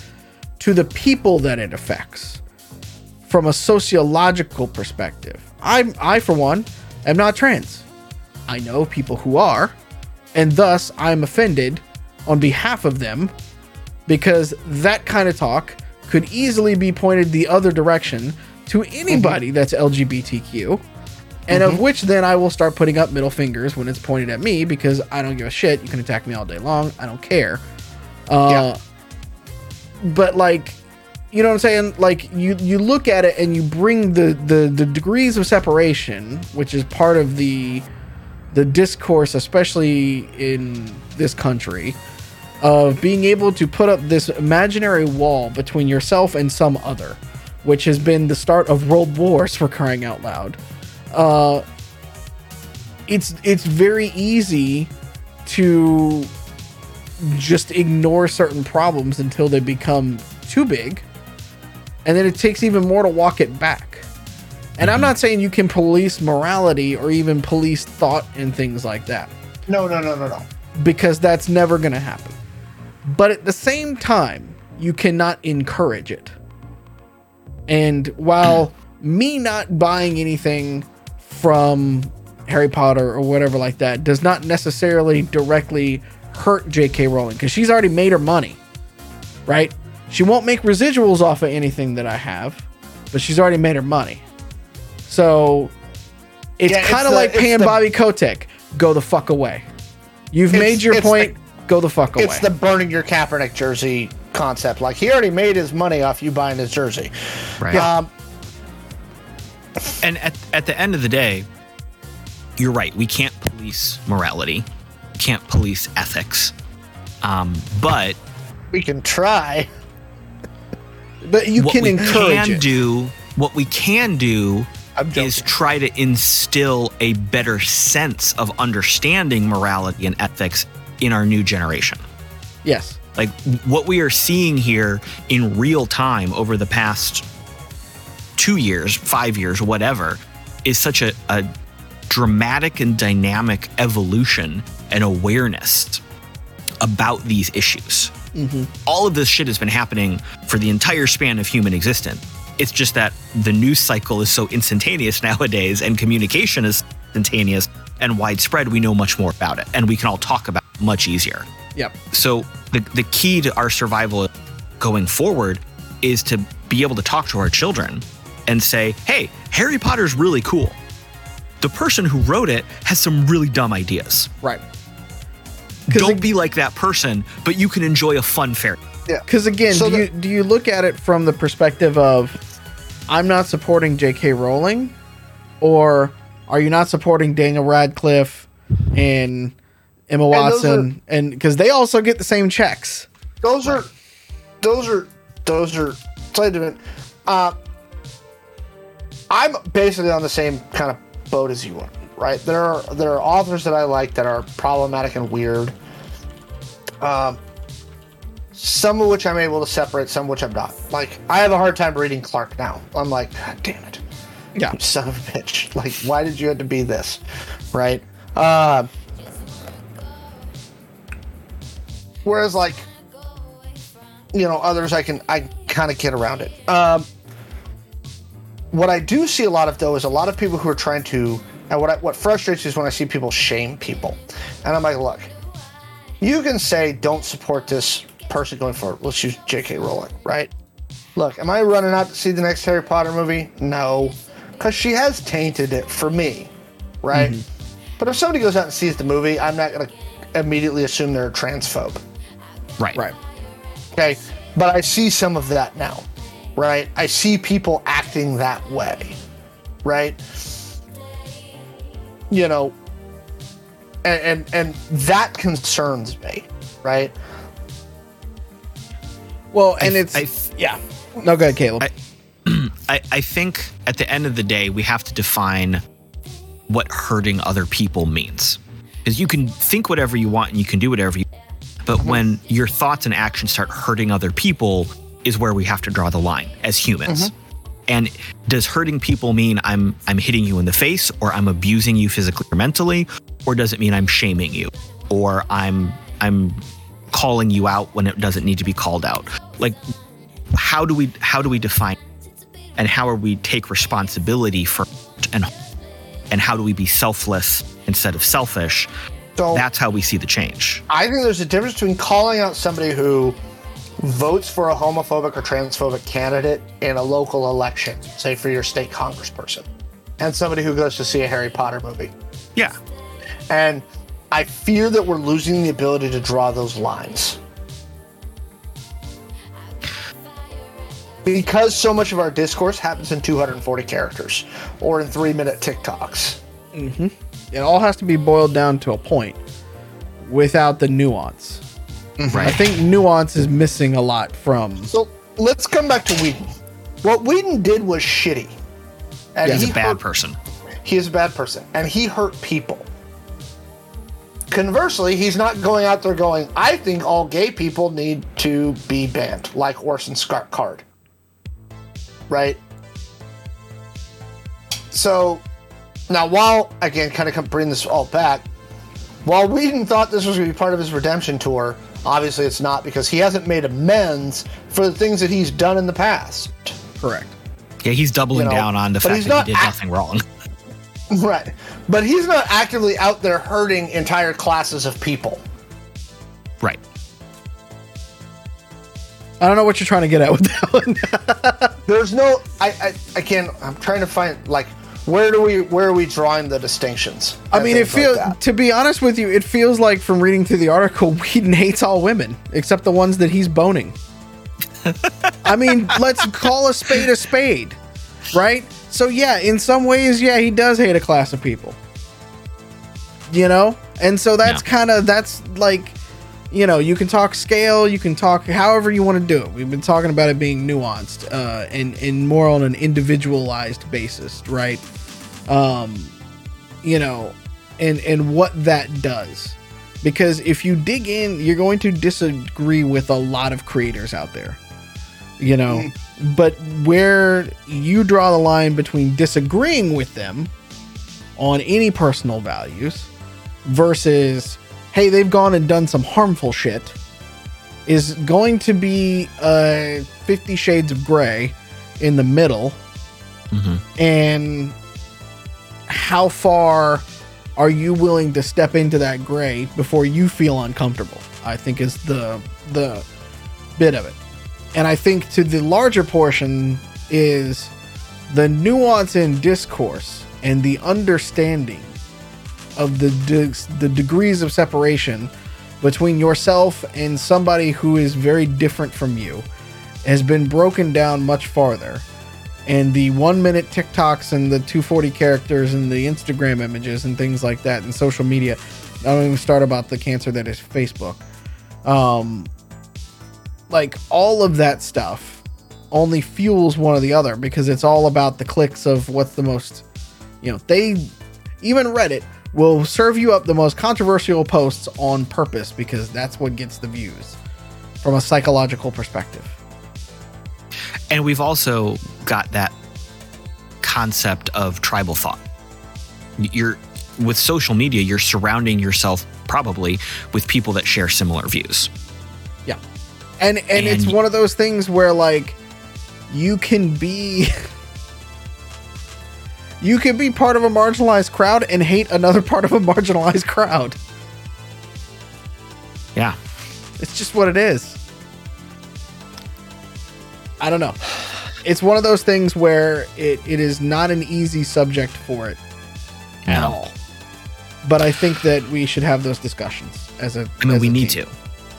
to the people that it affects from a sociological perspective. I'm I for one am not trans. I know people who are, and thus I'm offended on behalf of them because that kind of talk could easily be pointed the other direction to anybody that's LGBTQ. And of which then I will start putting up middle fingers when it's pointed at me because I don't give a shit. You can attack me all day long. I don't care. Uh, But like, you know what I'm saying? Like you you look at it and you bring the the the degrees of separation, which is part of the the discourse, especially in this country, of being able to put up this imaginary wall between yourself and some other, which has been the start of world wars for crying out loud. Uh, it's it's very easy to just ignore certain problems until they become too big, and then it takes even more to walk it back. And I'm mm-hmm. not saying you can police morality or even police thought and things like that No, no, no, no, no. because that's never going to happen. But at the same time, you cannot encourage it. And while me not buying anything from Harry Potter or whatever like that does not necessarily directly hurt J.K. Rowling because she's already made her money, right? She won't make residuals off of anything that I have, but she's already made her money. So it's Yeah, kind of like it's paying the- Bobby Kotick. Go the fuck away. You've made your it's point. go the fuck away. It's the burning your Kaepernick jersey concept. Like he already made his money off you buying his jersey. Right. Um, And at, at the end of the day, you're right. We can't police morality, can't police ethics. Um, but we can try. But you what can we encourage can it. do, what we can do is try to instill a better sense of understanding morality and ethics in our new generation. yes. Like what we are seeing here in real time over the past two years, five years, whatever, is such a, a dramatic and dynamic evolution and awareness about these issues. Mm-hmm. All of this shit has been happening for the entire span of human existence. It's just that the news cycle is so instantaneous nowadays and communication is instantaneous and widespread. We know much more about it and we can all talk about it much easier. Yep. So the the key to our survival going forward is to be able to talk to our children and say, "Hey, Harry Potter's really cool. the person who wrote it has some really dumb ideas. Right. Don't be like that person, but you can enjoy a fun fairy. Yeah. Because again, So do you do you look at it from the perspective of I'm not supporting J.K. Rowling, or are you not supporting Daniel Radcliffe and Emma Watson, and because they also get the same checks? those are those are those are slightly different. Uh, I'm basically on the same kind of boat as you are, right? There are there are authors that I like that are problematic and weird. Um, some of which I'm able to separate, some of which I'm not. Like I have a hard time reading Clarke now. I'm like, God damn it, Yeah. son of a bitch! Like, why did you have to be this, right? Uh, whereas like you know others i can i kind of get around it um, what i do see a lot of though is a lot of people who are trying to and what I, what frustrates me is when i see people shame people and i'm like look you can say don't support this person going forward let's use jk rowling right look am i running out to see the next harry potter movie no because she has tainted it for me right mm-hmm. but if somebody goes out and sees the movie i'm not going to immediately assume they're a transphobe Right. Right. Okay. But I see some of that now, right? I see people acting that way, right? You know, and and, and that concerns me, right? Well, and I- it's I- yeah. No, go ahead, Caleb. I- I, I think at the end of the day, we have to define what hurting other people means. Because you can think whatever you want and you can do whatever you but mm-hmm. when your thoughts and actions start hurting other people is where we have to draw the line as humans. Mm-hmm. And does hurting people mean I'm I'm hitting you in the face or I'm abusing you physically or mentally or does it mean I'm shaming you or I'm I'm calling you out when it doesn't need to be called out? Like how do we how do we define and how are we take responsibility for and and how do we be selfless instead of selfish? So That's how we see the change. I think there's a difference between calling out somebody who votes for a homophobic or transphobic candidate in a local election, say for your state congressperson, and somebody who goes to see a Harry Potter movie. Yeah. And I fear that we're losing the ability to draw those lines. Because so much of our discourse happens in 240 characters or in three minute TikToks. Mm-hmm. it all has to be boiled down to a point without the nuance. Right. I think nuance is missing a lot from. So let's come back to Whedon. What Whedon did was shitty. And He's he a bad hurt- person. He is a bad person, and he hurt people. Conversely, he's not going out there going, I think all gay people need to be banned, like Orson Scott Card. Right? So, now while, again, kind of bring this all back, while Whedon thought this was going to be part of his redemption tour, obviously it's not because he hasn't made amends for the things that he's done in the past. Correct. Yeah, he's doubling You know, down on the fact that not he did act- nothing wrong. Right. But he's not actively out there hurting entire classes of people. Right. I don't know what you're trying to get at with that one. There's no I I, I can't I'm trying to find like where do we where are we drawing the distinctions? I mean, it things like feels. to be honest with you, it feels like from reading through the article, Whedon hates all women except the ones that he's boning. I mean, let's call a spade a spade, right? So yeah, in some ways, yeah, he does hate a class of people. You know, and so that's Yeah. kind of that's like, you know, you can talk scale, you can talk however you want to do it. We've been talking about it being nuanced uh, and and more on an individualized basis, right? Um, you know, and and what that does, because if you dig in, you're going to disagree with a lot of creators out there. You know, but where you draw the line between disagreeing with them on any personal values versus hey they've gone and done some harmful shit is going to be uh 50 shades of gray in the middle. Mhm. and how far are you willing to step into that gray before you feel uncomfortable? I think is the the bit of it. And i think to the larger portion is the nuance in discourse and the understanding of the de- the degrees of separation between yourself and somebody who is very different from you has been broken down much farther. And the one minute TikToks and the 240 characters and the Instagram images and things like that and social media. I don't even start about the cancer that is Facebook. Um, like all of that stuff only fuels one or the other because it's all about the clicks of what's the most, you know, they, even Reddit will serve you up the most controversial posts on purpose because that's what gets the views from a psychological perspective. And we've also got that concept of tribal thought. You're with social media, you're surrounding yourself probably with people that share similar views. Yeah. And and, and it's one of those things where like you can be you can be part of a marginalized crowd and hate another part of a marginalized crowd. Yeah. It's just what it is. I don't know. It's one of those things where it, it is not an easy subject for it at all. But I think that we should have those discussions as a. I mean, we need team. to.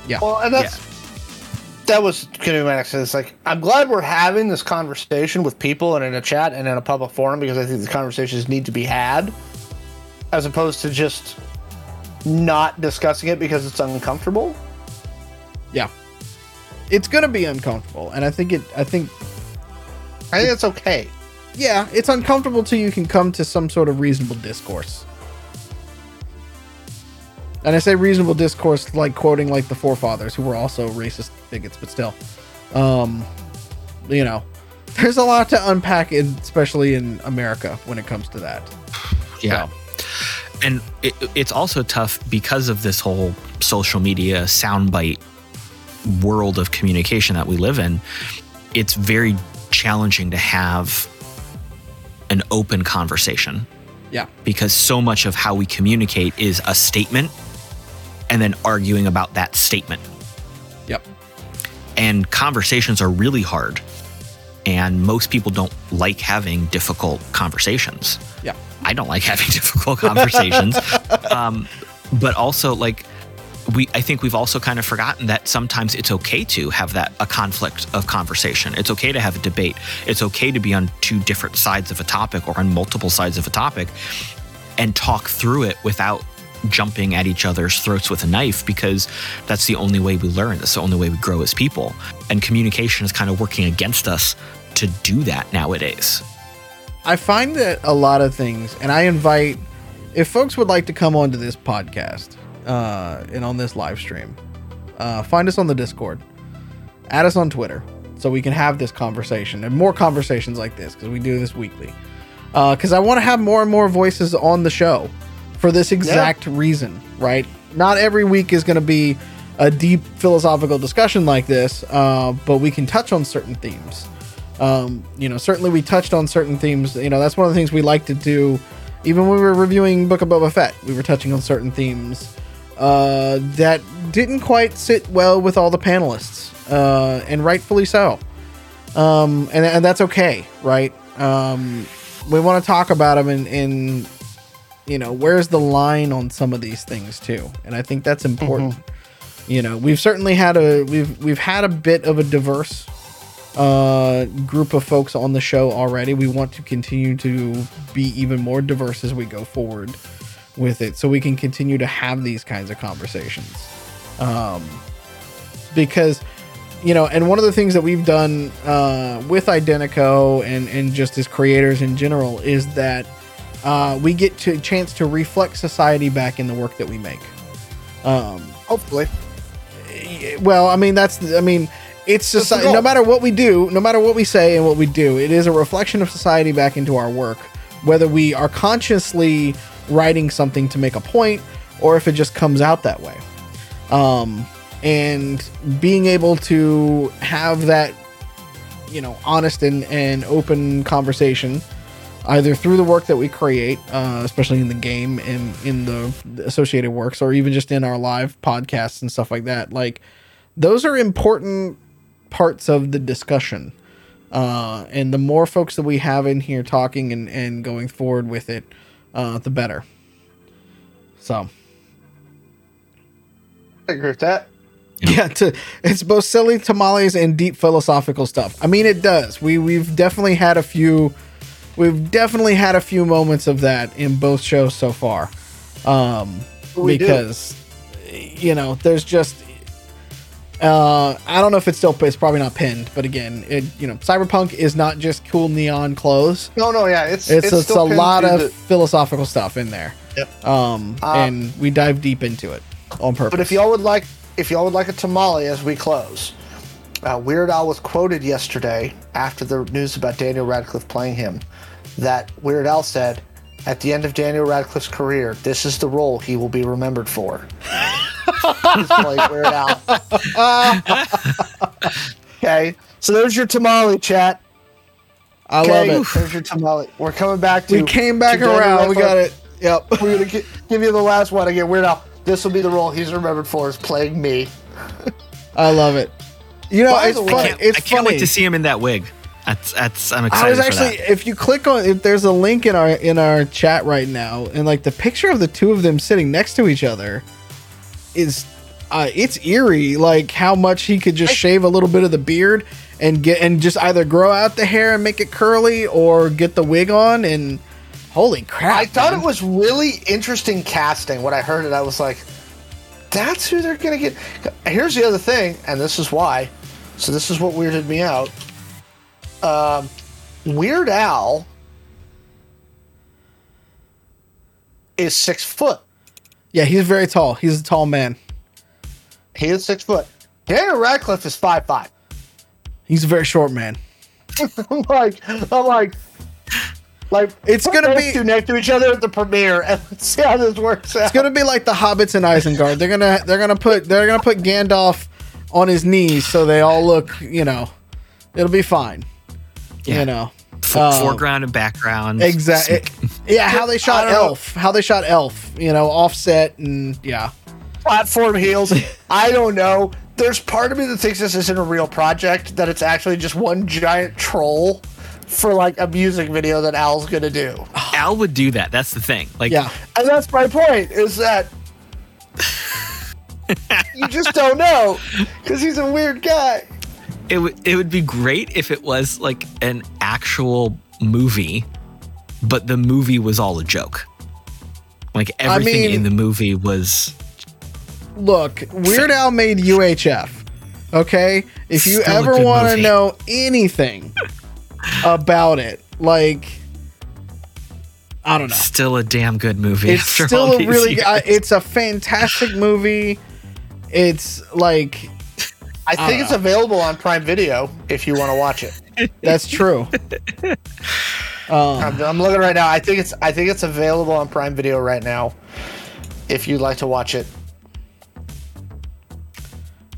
Yeah. Well, and that's yeah. That was going to be my next. It's like I'm glad we're having this conversation with people and in a chat and in a public forum because I think the conversations need to be had, as opposed to just not discussing it because it's uncomfortable. Yeah it's gonna be uncomfortable, and I think it. I think. I think it's okay. Yeah, it's uncomfortable till you can come to some sort of reasonable discourse. And I say reasonable discourse like quoting like the forefathers who were also racist bigots, but still, um, you know, there's a lot to unpack, in, especially in America when it comes to that. Yeah. So. And it, it's also tough because of this whole social media soundbite world of communication that we live in, it's very challenging to have an open conversation. Yeah. Because so much of how we communicate is a statement and then arguing about that statement. Yep. And conversations are really hard. And most people don't like having difficult conversations. Yeah. I don't like having difficult conversations. um, but also, like, we I think we've also kind of forgotten that sometimes it's okay to have that a conflict of conversation. It's okay to have a debate. It's okay to be on two different sides of a topic or on multiple sides of a topic and talk through it without jumping at each other's throats with a knife because that's the only way we learn. That's the only way we grow as people. And communication is kind of working against us to do that nowadays. I find that a lot of things, and I invite if folks would like to come onto this podcast uh, and on this live stream. Uh, find us on the Discord. Add us on Twitter so we can have this conversation and more conversations like this because we do this weekly. Because uh, I want to have more and more voices on the show for this exact yeah. reason, right? Not every week is going to be a deep philosophical discussion like this, uh, but we can touch on certain themes. Um, you know, certainly we touched on certain themes. You know, that's one of the things we like to do. Even when we were reviewing Book of Boba Fett, we were touching on certain themes uh, that didn't quite sit well with all the panelists, uh, and rightfully so. Um, and, and that's okay, right? Um, we want to talk about them in, in, you know, where's the line on some of these things too, and I think that's important. Mm-hmm. You know, we've certainly had a we've we've had a bit of a diverse uh, group of folks on the show already. We want to continue to be even more diverse as we go forward with it so we can continue to have these kinds of conversations um, because you know and one of the things that we've done uh, with identico and and just as creators in general is that uh, we get to a chance to reflect society back in the work that we make. Um, hopefully. well i mean that's i mean it's society no matter what we do no matter what we say and what we do it is a reflection of society back into our work whether we are consciously writing something to make a point or if it just comes out that way. Um, and being able to have that, you know, honest and, and open conversation either through the work that we create, uh, especially in the game and in the associated works, or even just in our live podcasts and stuff like that. Like, those are important parts of the discussion Uh, and the more folks that we have in here talking and, and going forward with it, uh, the better. So, I agree with that. yeah, to, it's both silly tamales and deep philosophical stuff. I mean, it does. We we've definitely had a few, we've definitely had a few moments of that in both shows so far, um, We do. because you know there's just. Uh, I don't know if it's still it's probably not pinned, but again, it you know cyberpunk is not just cool neon clothes. No, no, yeah, it's It's, it's, a still pinned lot of the- philosophical stuff in there. Yep. Um, Uh, and we dive deep into it on purpose. But if y'all would like, if y'all would like a tamale as we close, uh, Weird Al was quoted yesterday after the news about Daniel Radcliffe playing him, that Weird Al said, "At the end of Daniel Radcliffe's career, this is the role he will be remembered for." He's played Weird Al. okay, so there's your tamale chat. I Okay, love it. there's your tamale. We're coming back to. We came back to Daniel around. We got it. Yep. We're gonna gi- give you the last one again. Weird Al. This will be the role he's remembered for is playing me. I love it. You know, By it's the way- I funny. can't, It's I can't funny. wait to see him in that wig. That's that's I'm excited I was for actually, that. if you click on, if there's a link in our in our chat right now, and like the picture of the two of them sitting next to each other is, uh, it's eerie. Like how much he could just shave a little bit of the beard and get and just either grow out the hair and make it curly, or get the wig on. And holy crap! I thought man. it was really interesting casting. When I heard it, I was like, "That's who they're gonna get." Here's the other thing, and this is why. So this is what weirded me out. Um, Weird Al is six foot. Yeah, he's very tall. He's a tall man. He is six foot. Daniel Radcliffe is five five. He's a very short man. I'm like, I'm like, like It's gonna be- two next to each other at the premiere, and let's see how this works out. It's gonna be like the hobbits and Isengard. They're gonna they're gonna put they're gonna put Gandalf on his knees so they all look you know it'll be fine. Yeah. You know. Fo- um, foreground and background. Exactly. Yeah, how they shot I don't know. Elf. How they shot Elf. You know, offset and yeah. platform heels. I don't know. There's part of me that thinks this isn't a real project, that it's actually just one giant troll for like a music video that Al's gonna do. Al would do that. That's the thing. Like Yeah. And that's my point, is that you just don't know. Because he's a weird guy. It would it would be great if it was like an actual movie, but the movie was all a joke. Like everything mean- in the movie was Look, Weird Al made UHF. Okay? If you Still ever want to know anything about it, like I don't know. still a damn good movie. It's still a really. I, it's a fantastic movie. It's like I think it's available on Prime Video if you want to watch it. that's true. Um, I'm, I'm looking right now. I think it's I think it's available on Prime Video right now. If you'd like to watch it.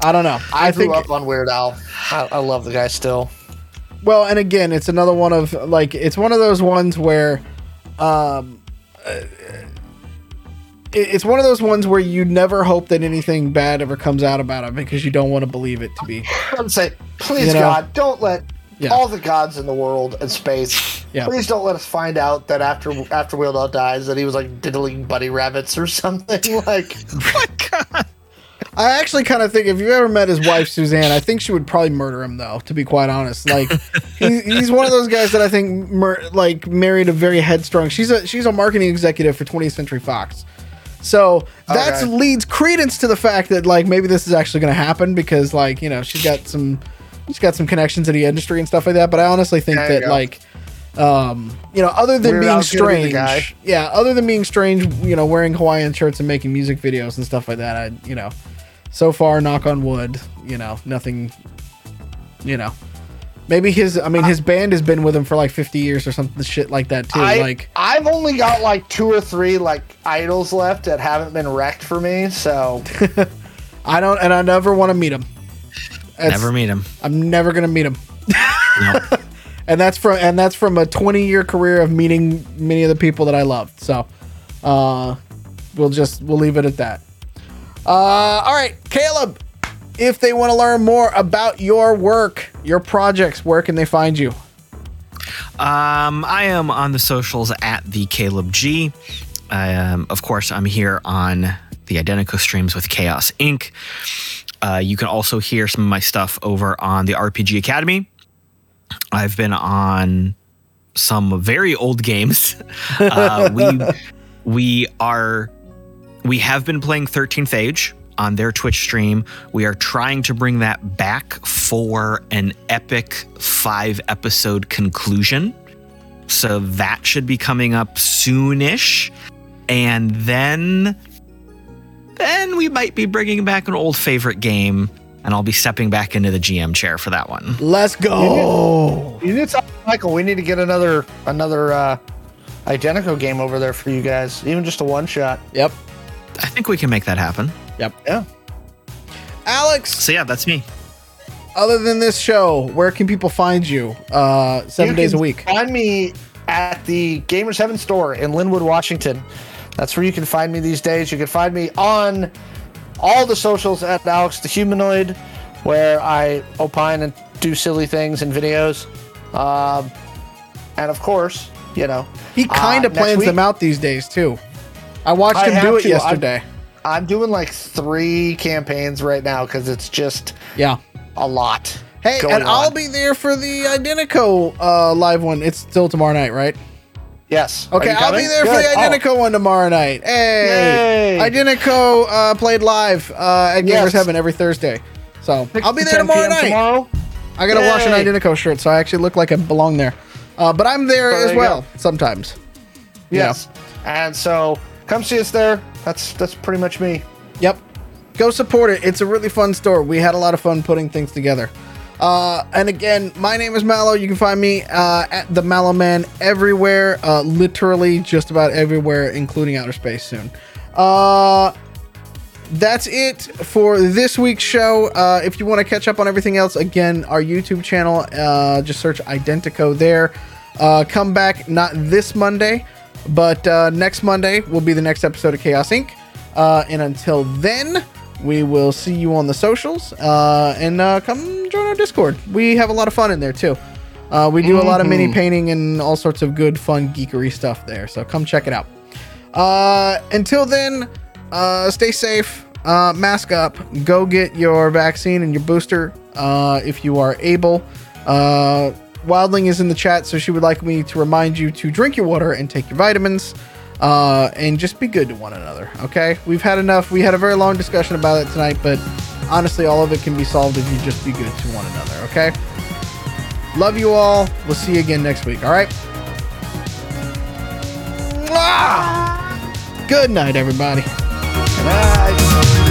I don't know. I, I grew think up on Weird Al. I, I love the guy still. well, and again, it's another one of like it's one of those ones where um uh, it- it's one of those ones where you never hope that anything bad ever comes out about it because you don't want to believe it to be. I'm saying, please You know? God, don't let Yeah. all the gods in the world and space. Yeah. Please don't let us find out that after after Weird Al dies that he was like diddling bunny rabbits or something. Like, My God, I actually kind of think if you ever met his wife Suzanne, I think she would probably murder him though. To be quite honest, like he, he's one of those guys that I think mur- like married a very headstrong. She's a she's a marketing executive for 20th Century Fox, so that Okay. leads credence to the fact that like maybe this is actually going to happen because like you know she's got some she's got some connections in the industry and stuff like that. But I honestly think There that like um, you know, other than Weird being Al's gonna be the guy. strange, yeah, other than being strange, you know, wearing Hawaiian shirts and making music videos and stuff like that, I, you know, so far, knock on wood, you know, nothing, you know, maybe his, I mean, his band has been with him for like 50 years or something, shit like that too. I like, I've only got like two or three like idols left that haven't been wrecked for me. So I don't, and I never want to meet him. That's- Never meet him. I'm never gonna meet him. Nope. and that's from and that's from a 20 year career of meeting many of the people that I loved. So, uh, we'll just we'll leave it at that. Uh, all right, Caleb, if they want to learn more about your work, your projects, where can they find you? Um, I am on the socials at the Caleb G. Um, of course, I'm here on the Identico streams with Chaos Inc. Uh, you can also hear some of my stuff over on the RPG Academy. I've been on some very old games. Uh, we we are we have been playing 13th Age on their Twitch stream. We are trying to bring that back for an epic five episode conclusion. So that should be coming up soonish. And then then we might be bringing back an old favorite game and I'll be stepping back into the GM chair for that one. Let's go. You need something, Michael. We need to get another another uh, Identico game over there for you guys, even just a one shot. Yep. I think we can make that happen. Yep. Yeah. Alex, So yeah, that's me. other than this show, where can people find you? Uh, seven You days a week. Find me at the Gamers Heaven store in Lynnwood, Washington. That's where you can find me these days. You can find me on all the socials at Alex the Humanoid, where I opine and do silly things and videos. Um, and of course, you know, He kind uh, of next plans week, them out these days too. I watched I him do it to. yesterday. I'm doing like three campaigns right now because it's just yeah. a lot. Hey, going and I'll be there for the Identico uh, live one. It's still tomorrow night, right? Yes. Okay, I'll be coming? there for Good. the Oh, Identico one tomorrow night. Hey, Yay. Identico uh, played live uh, at Gamers Yes. Heaven every Thursday. So six I'll be there tomorrow night. Tomorrow. I gotta wash an Yay. Identico shirt, so I actually look like I belong there. Uh, but I'm there Oh, there as you well go. sometimes. Yes. And so come see us there. That's that's pretty much me. Yep. Go support it. It's a really fun store. We had a lot of fun putting things together. Uh, and again, my name is Mallow. You can find me uh, at the Mallow Man everywhere, uh, literally just about everywhere, including outer space soon. Uh, that's it for this week's show. Uh, if you want to catch up on everything else, again, our YouTube channel, uh, just search Identico there. Uh, come back not this Monday, but uh, next Monday will be the next episode of Chaos Inc. Uh, and until then, we will see you on the socials uh, and uh, come join our Discord. We have a lot of fun in there too. Uh, we do a lot of mini painting and all sorts of good, fun, geekery stuff there. So come check it out. Uh, until then, uh, stay safe, uh, mask up, go get your vaccine and your booster uh, if you are able. Uh, Wildling is in the chat, so she would like me to remind you to drink your water and take your vitamins. Uh, and just be good to one another, okay? We've had enough. We had a very long discussion about it tonight, but honestly, all of it can be solved if you just be good to one another, okay? Love you all. We'll see you again next week, all right? Mwah! Good night, everybody. Night.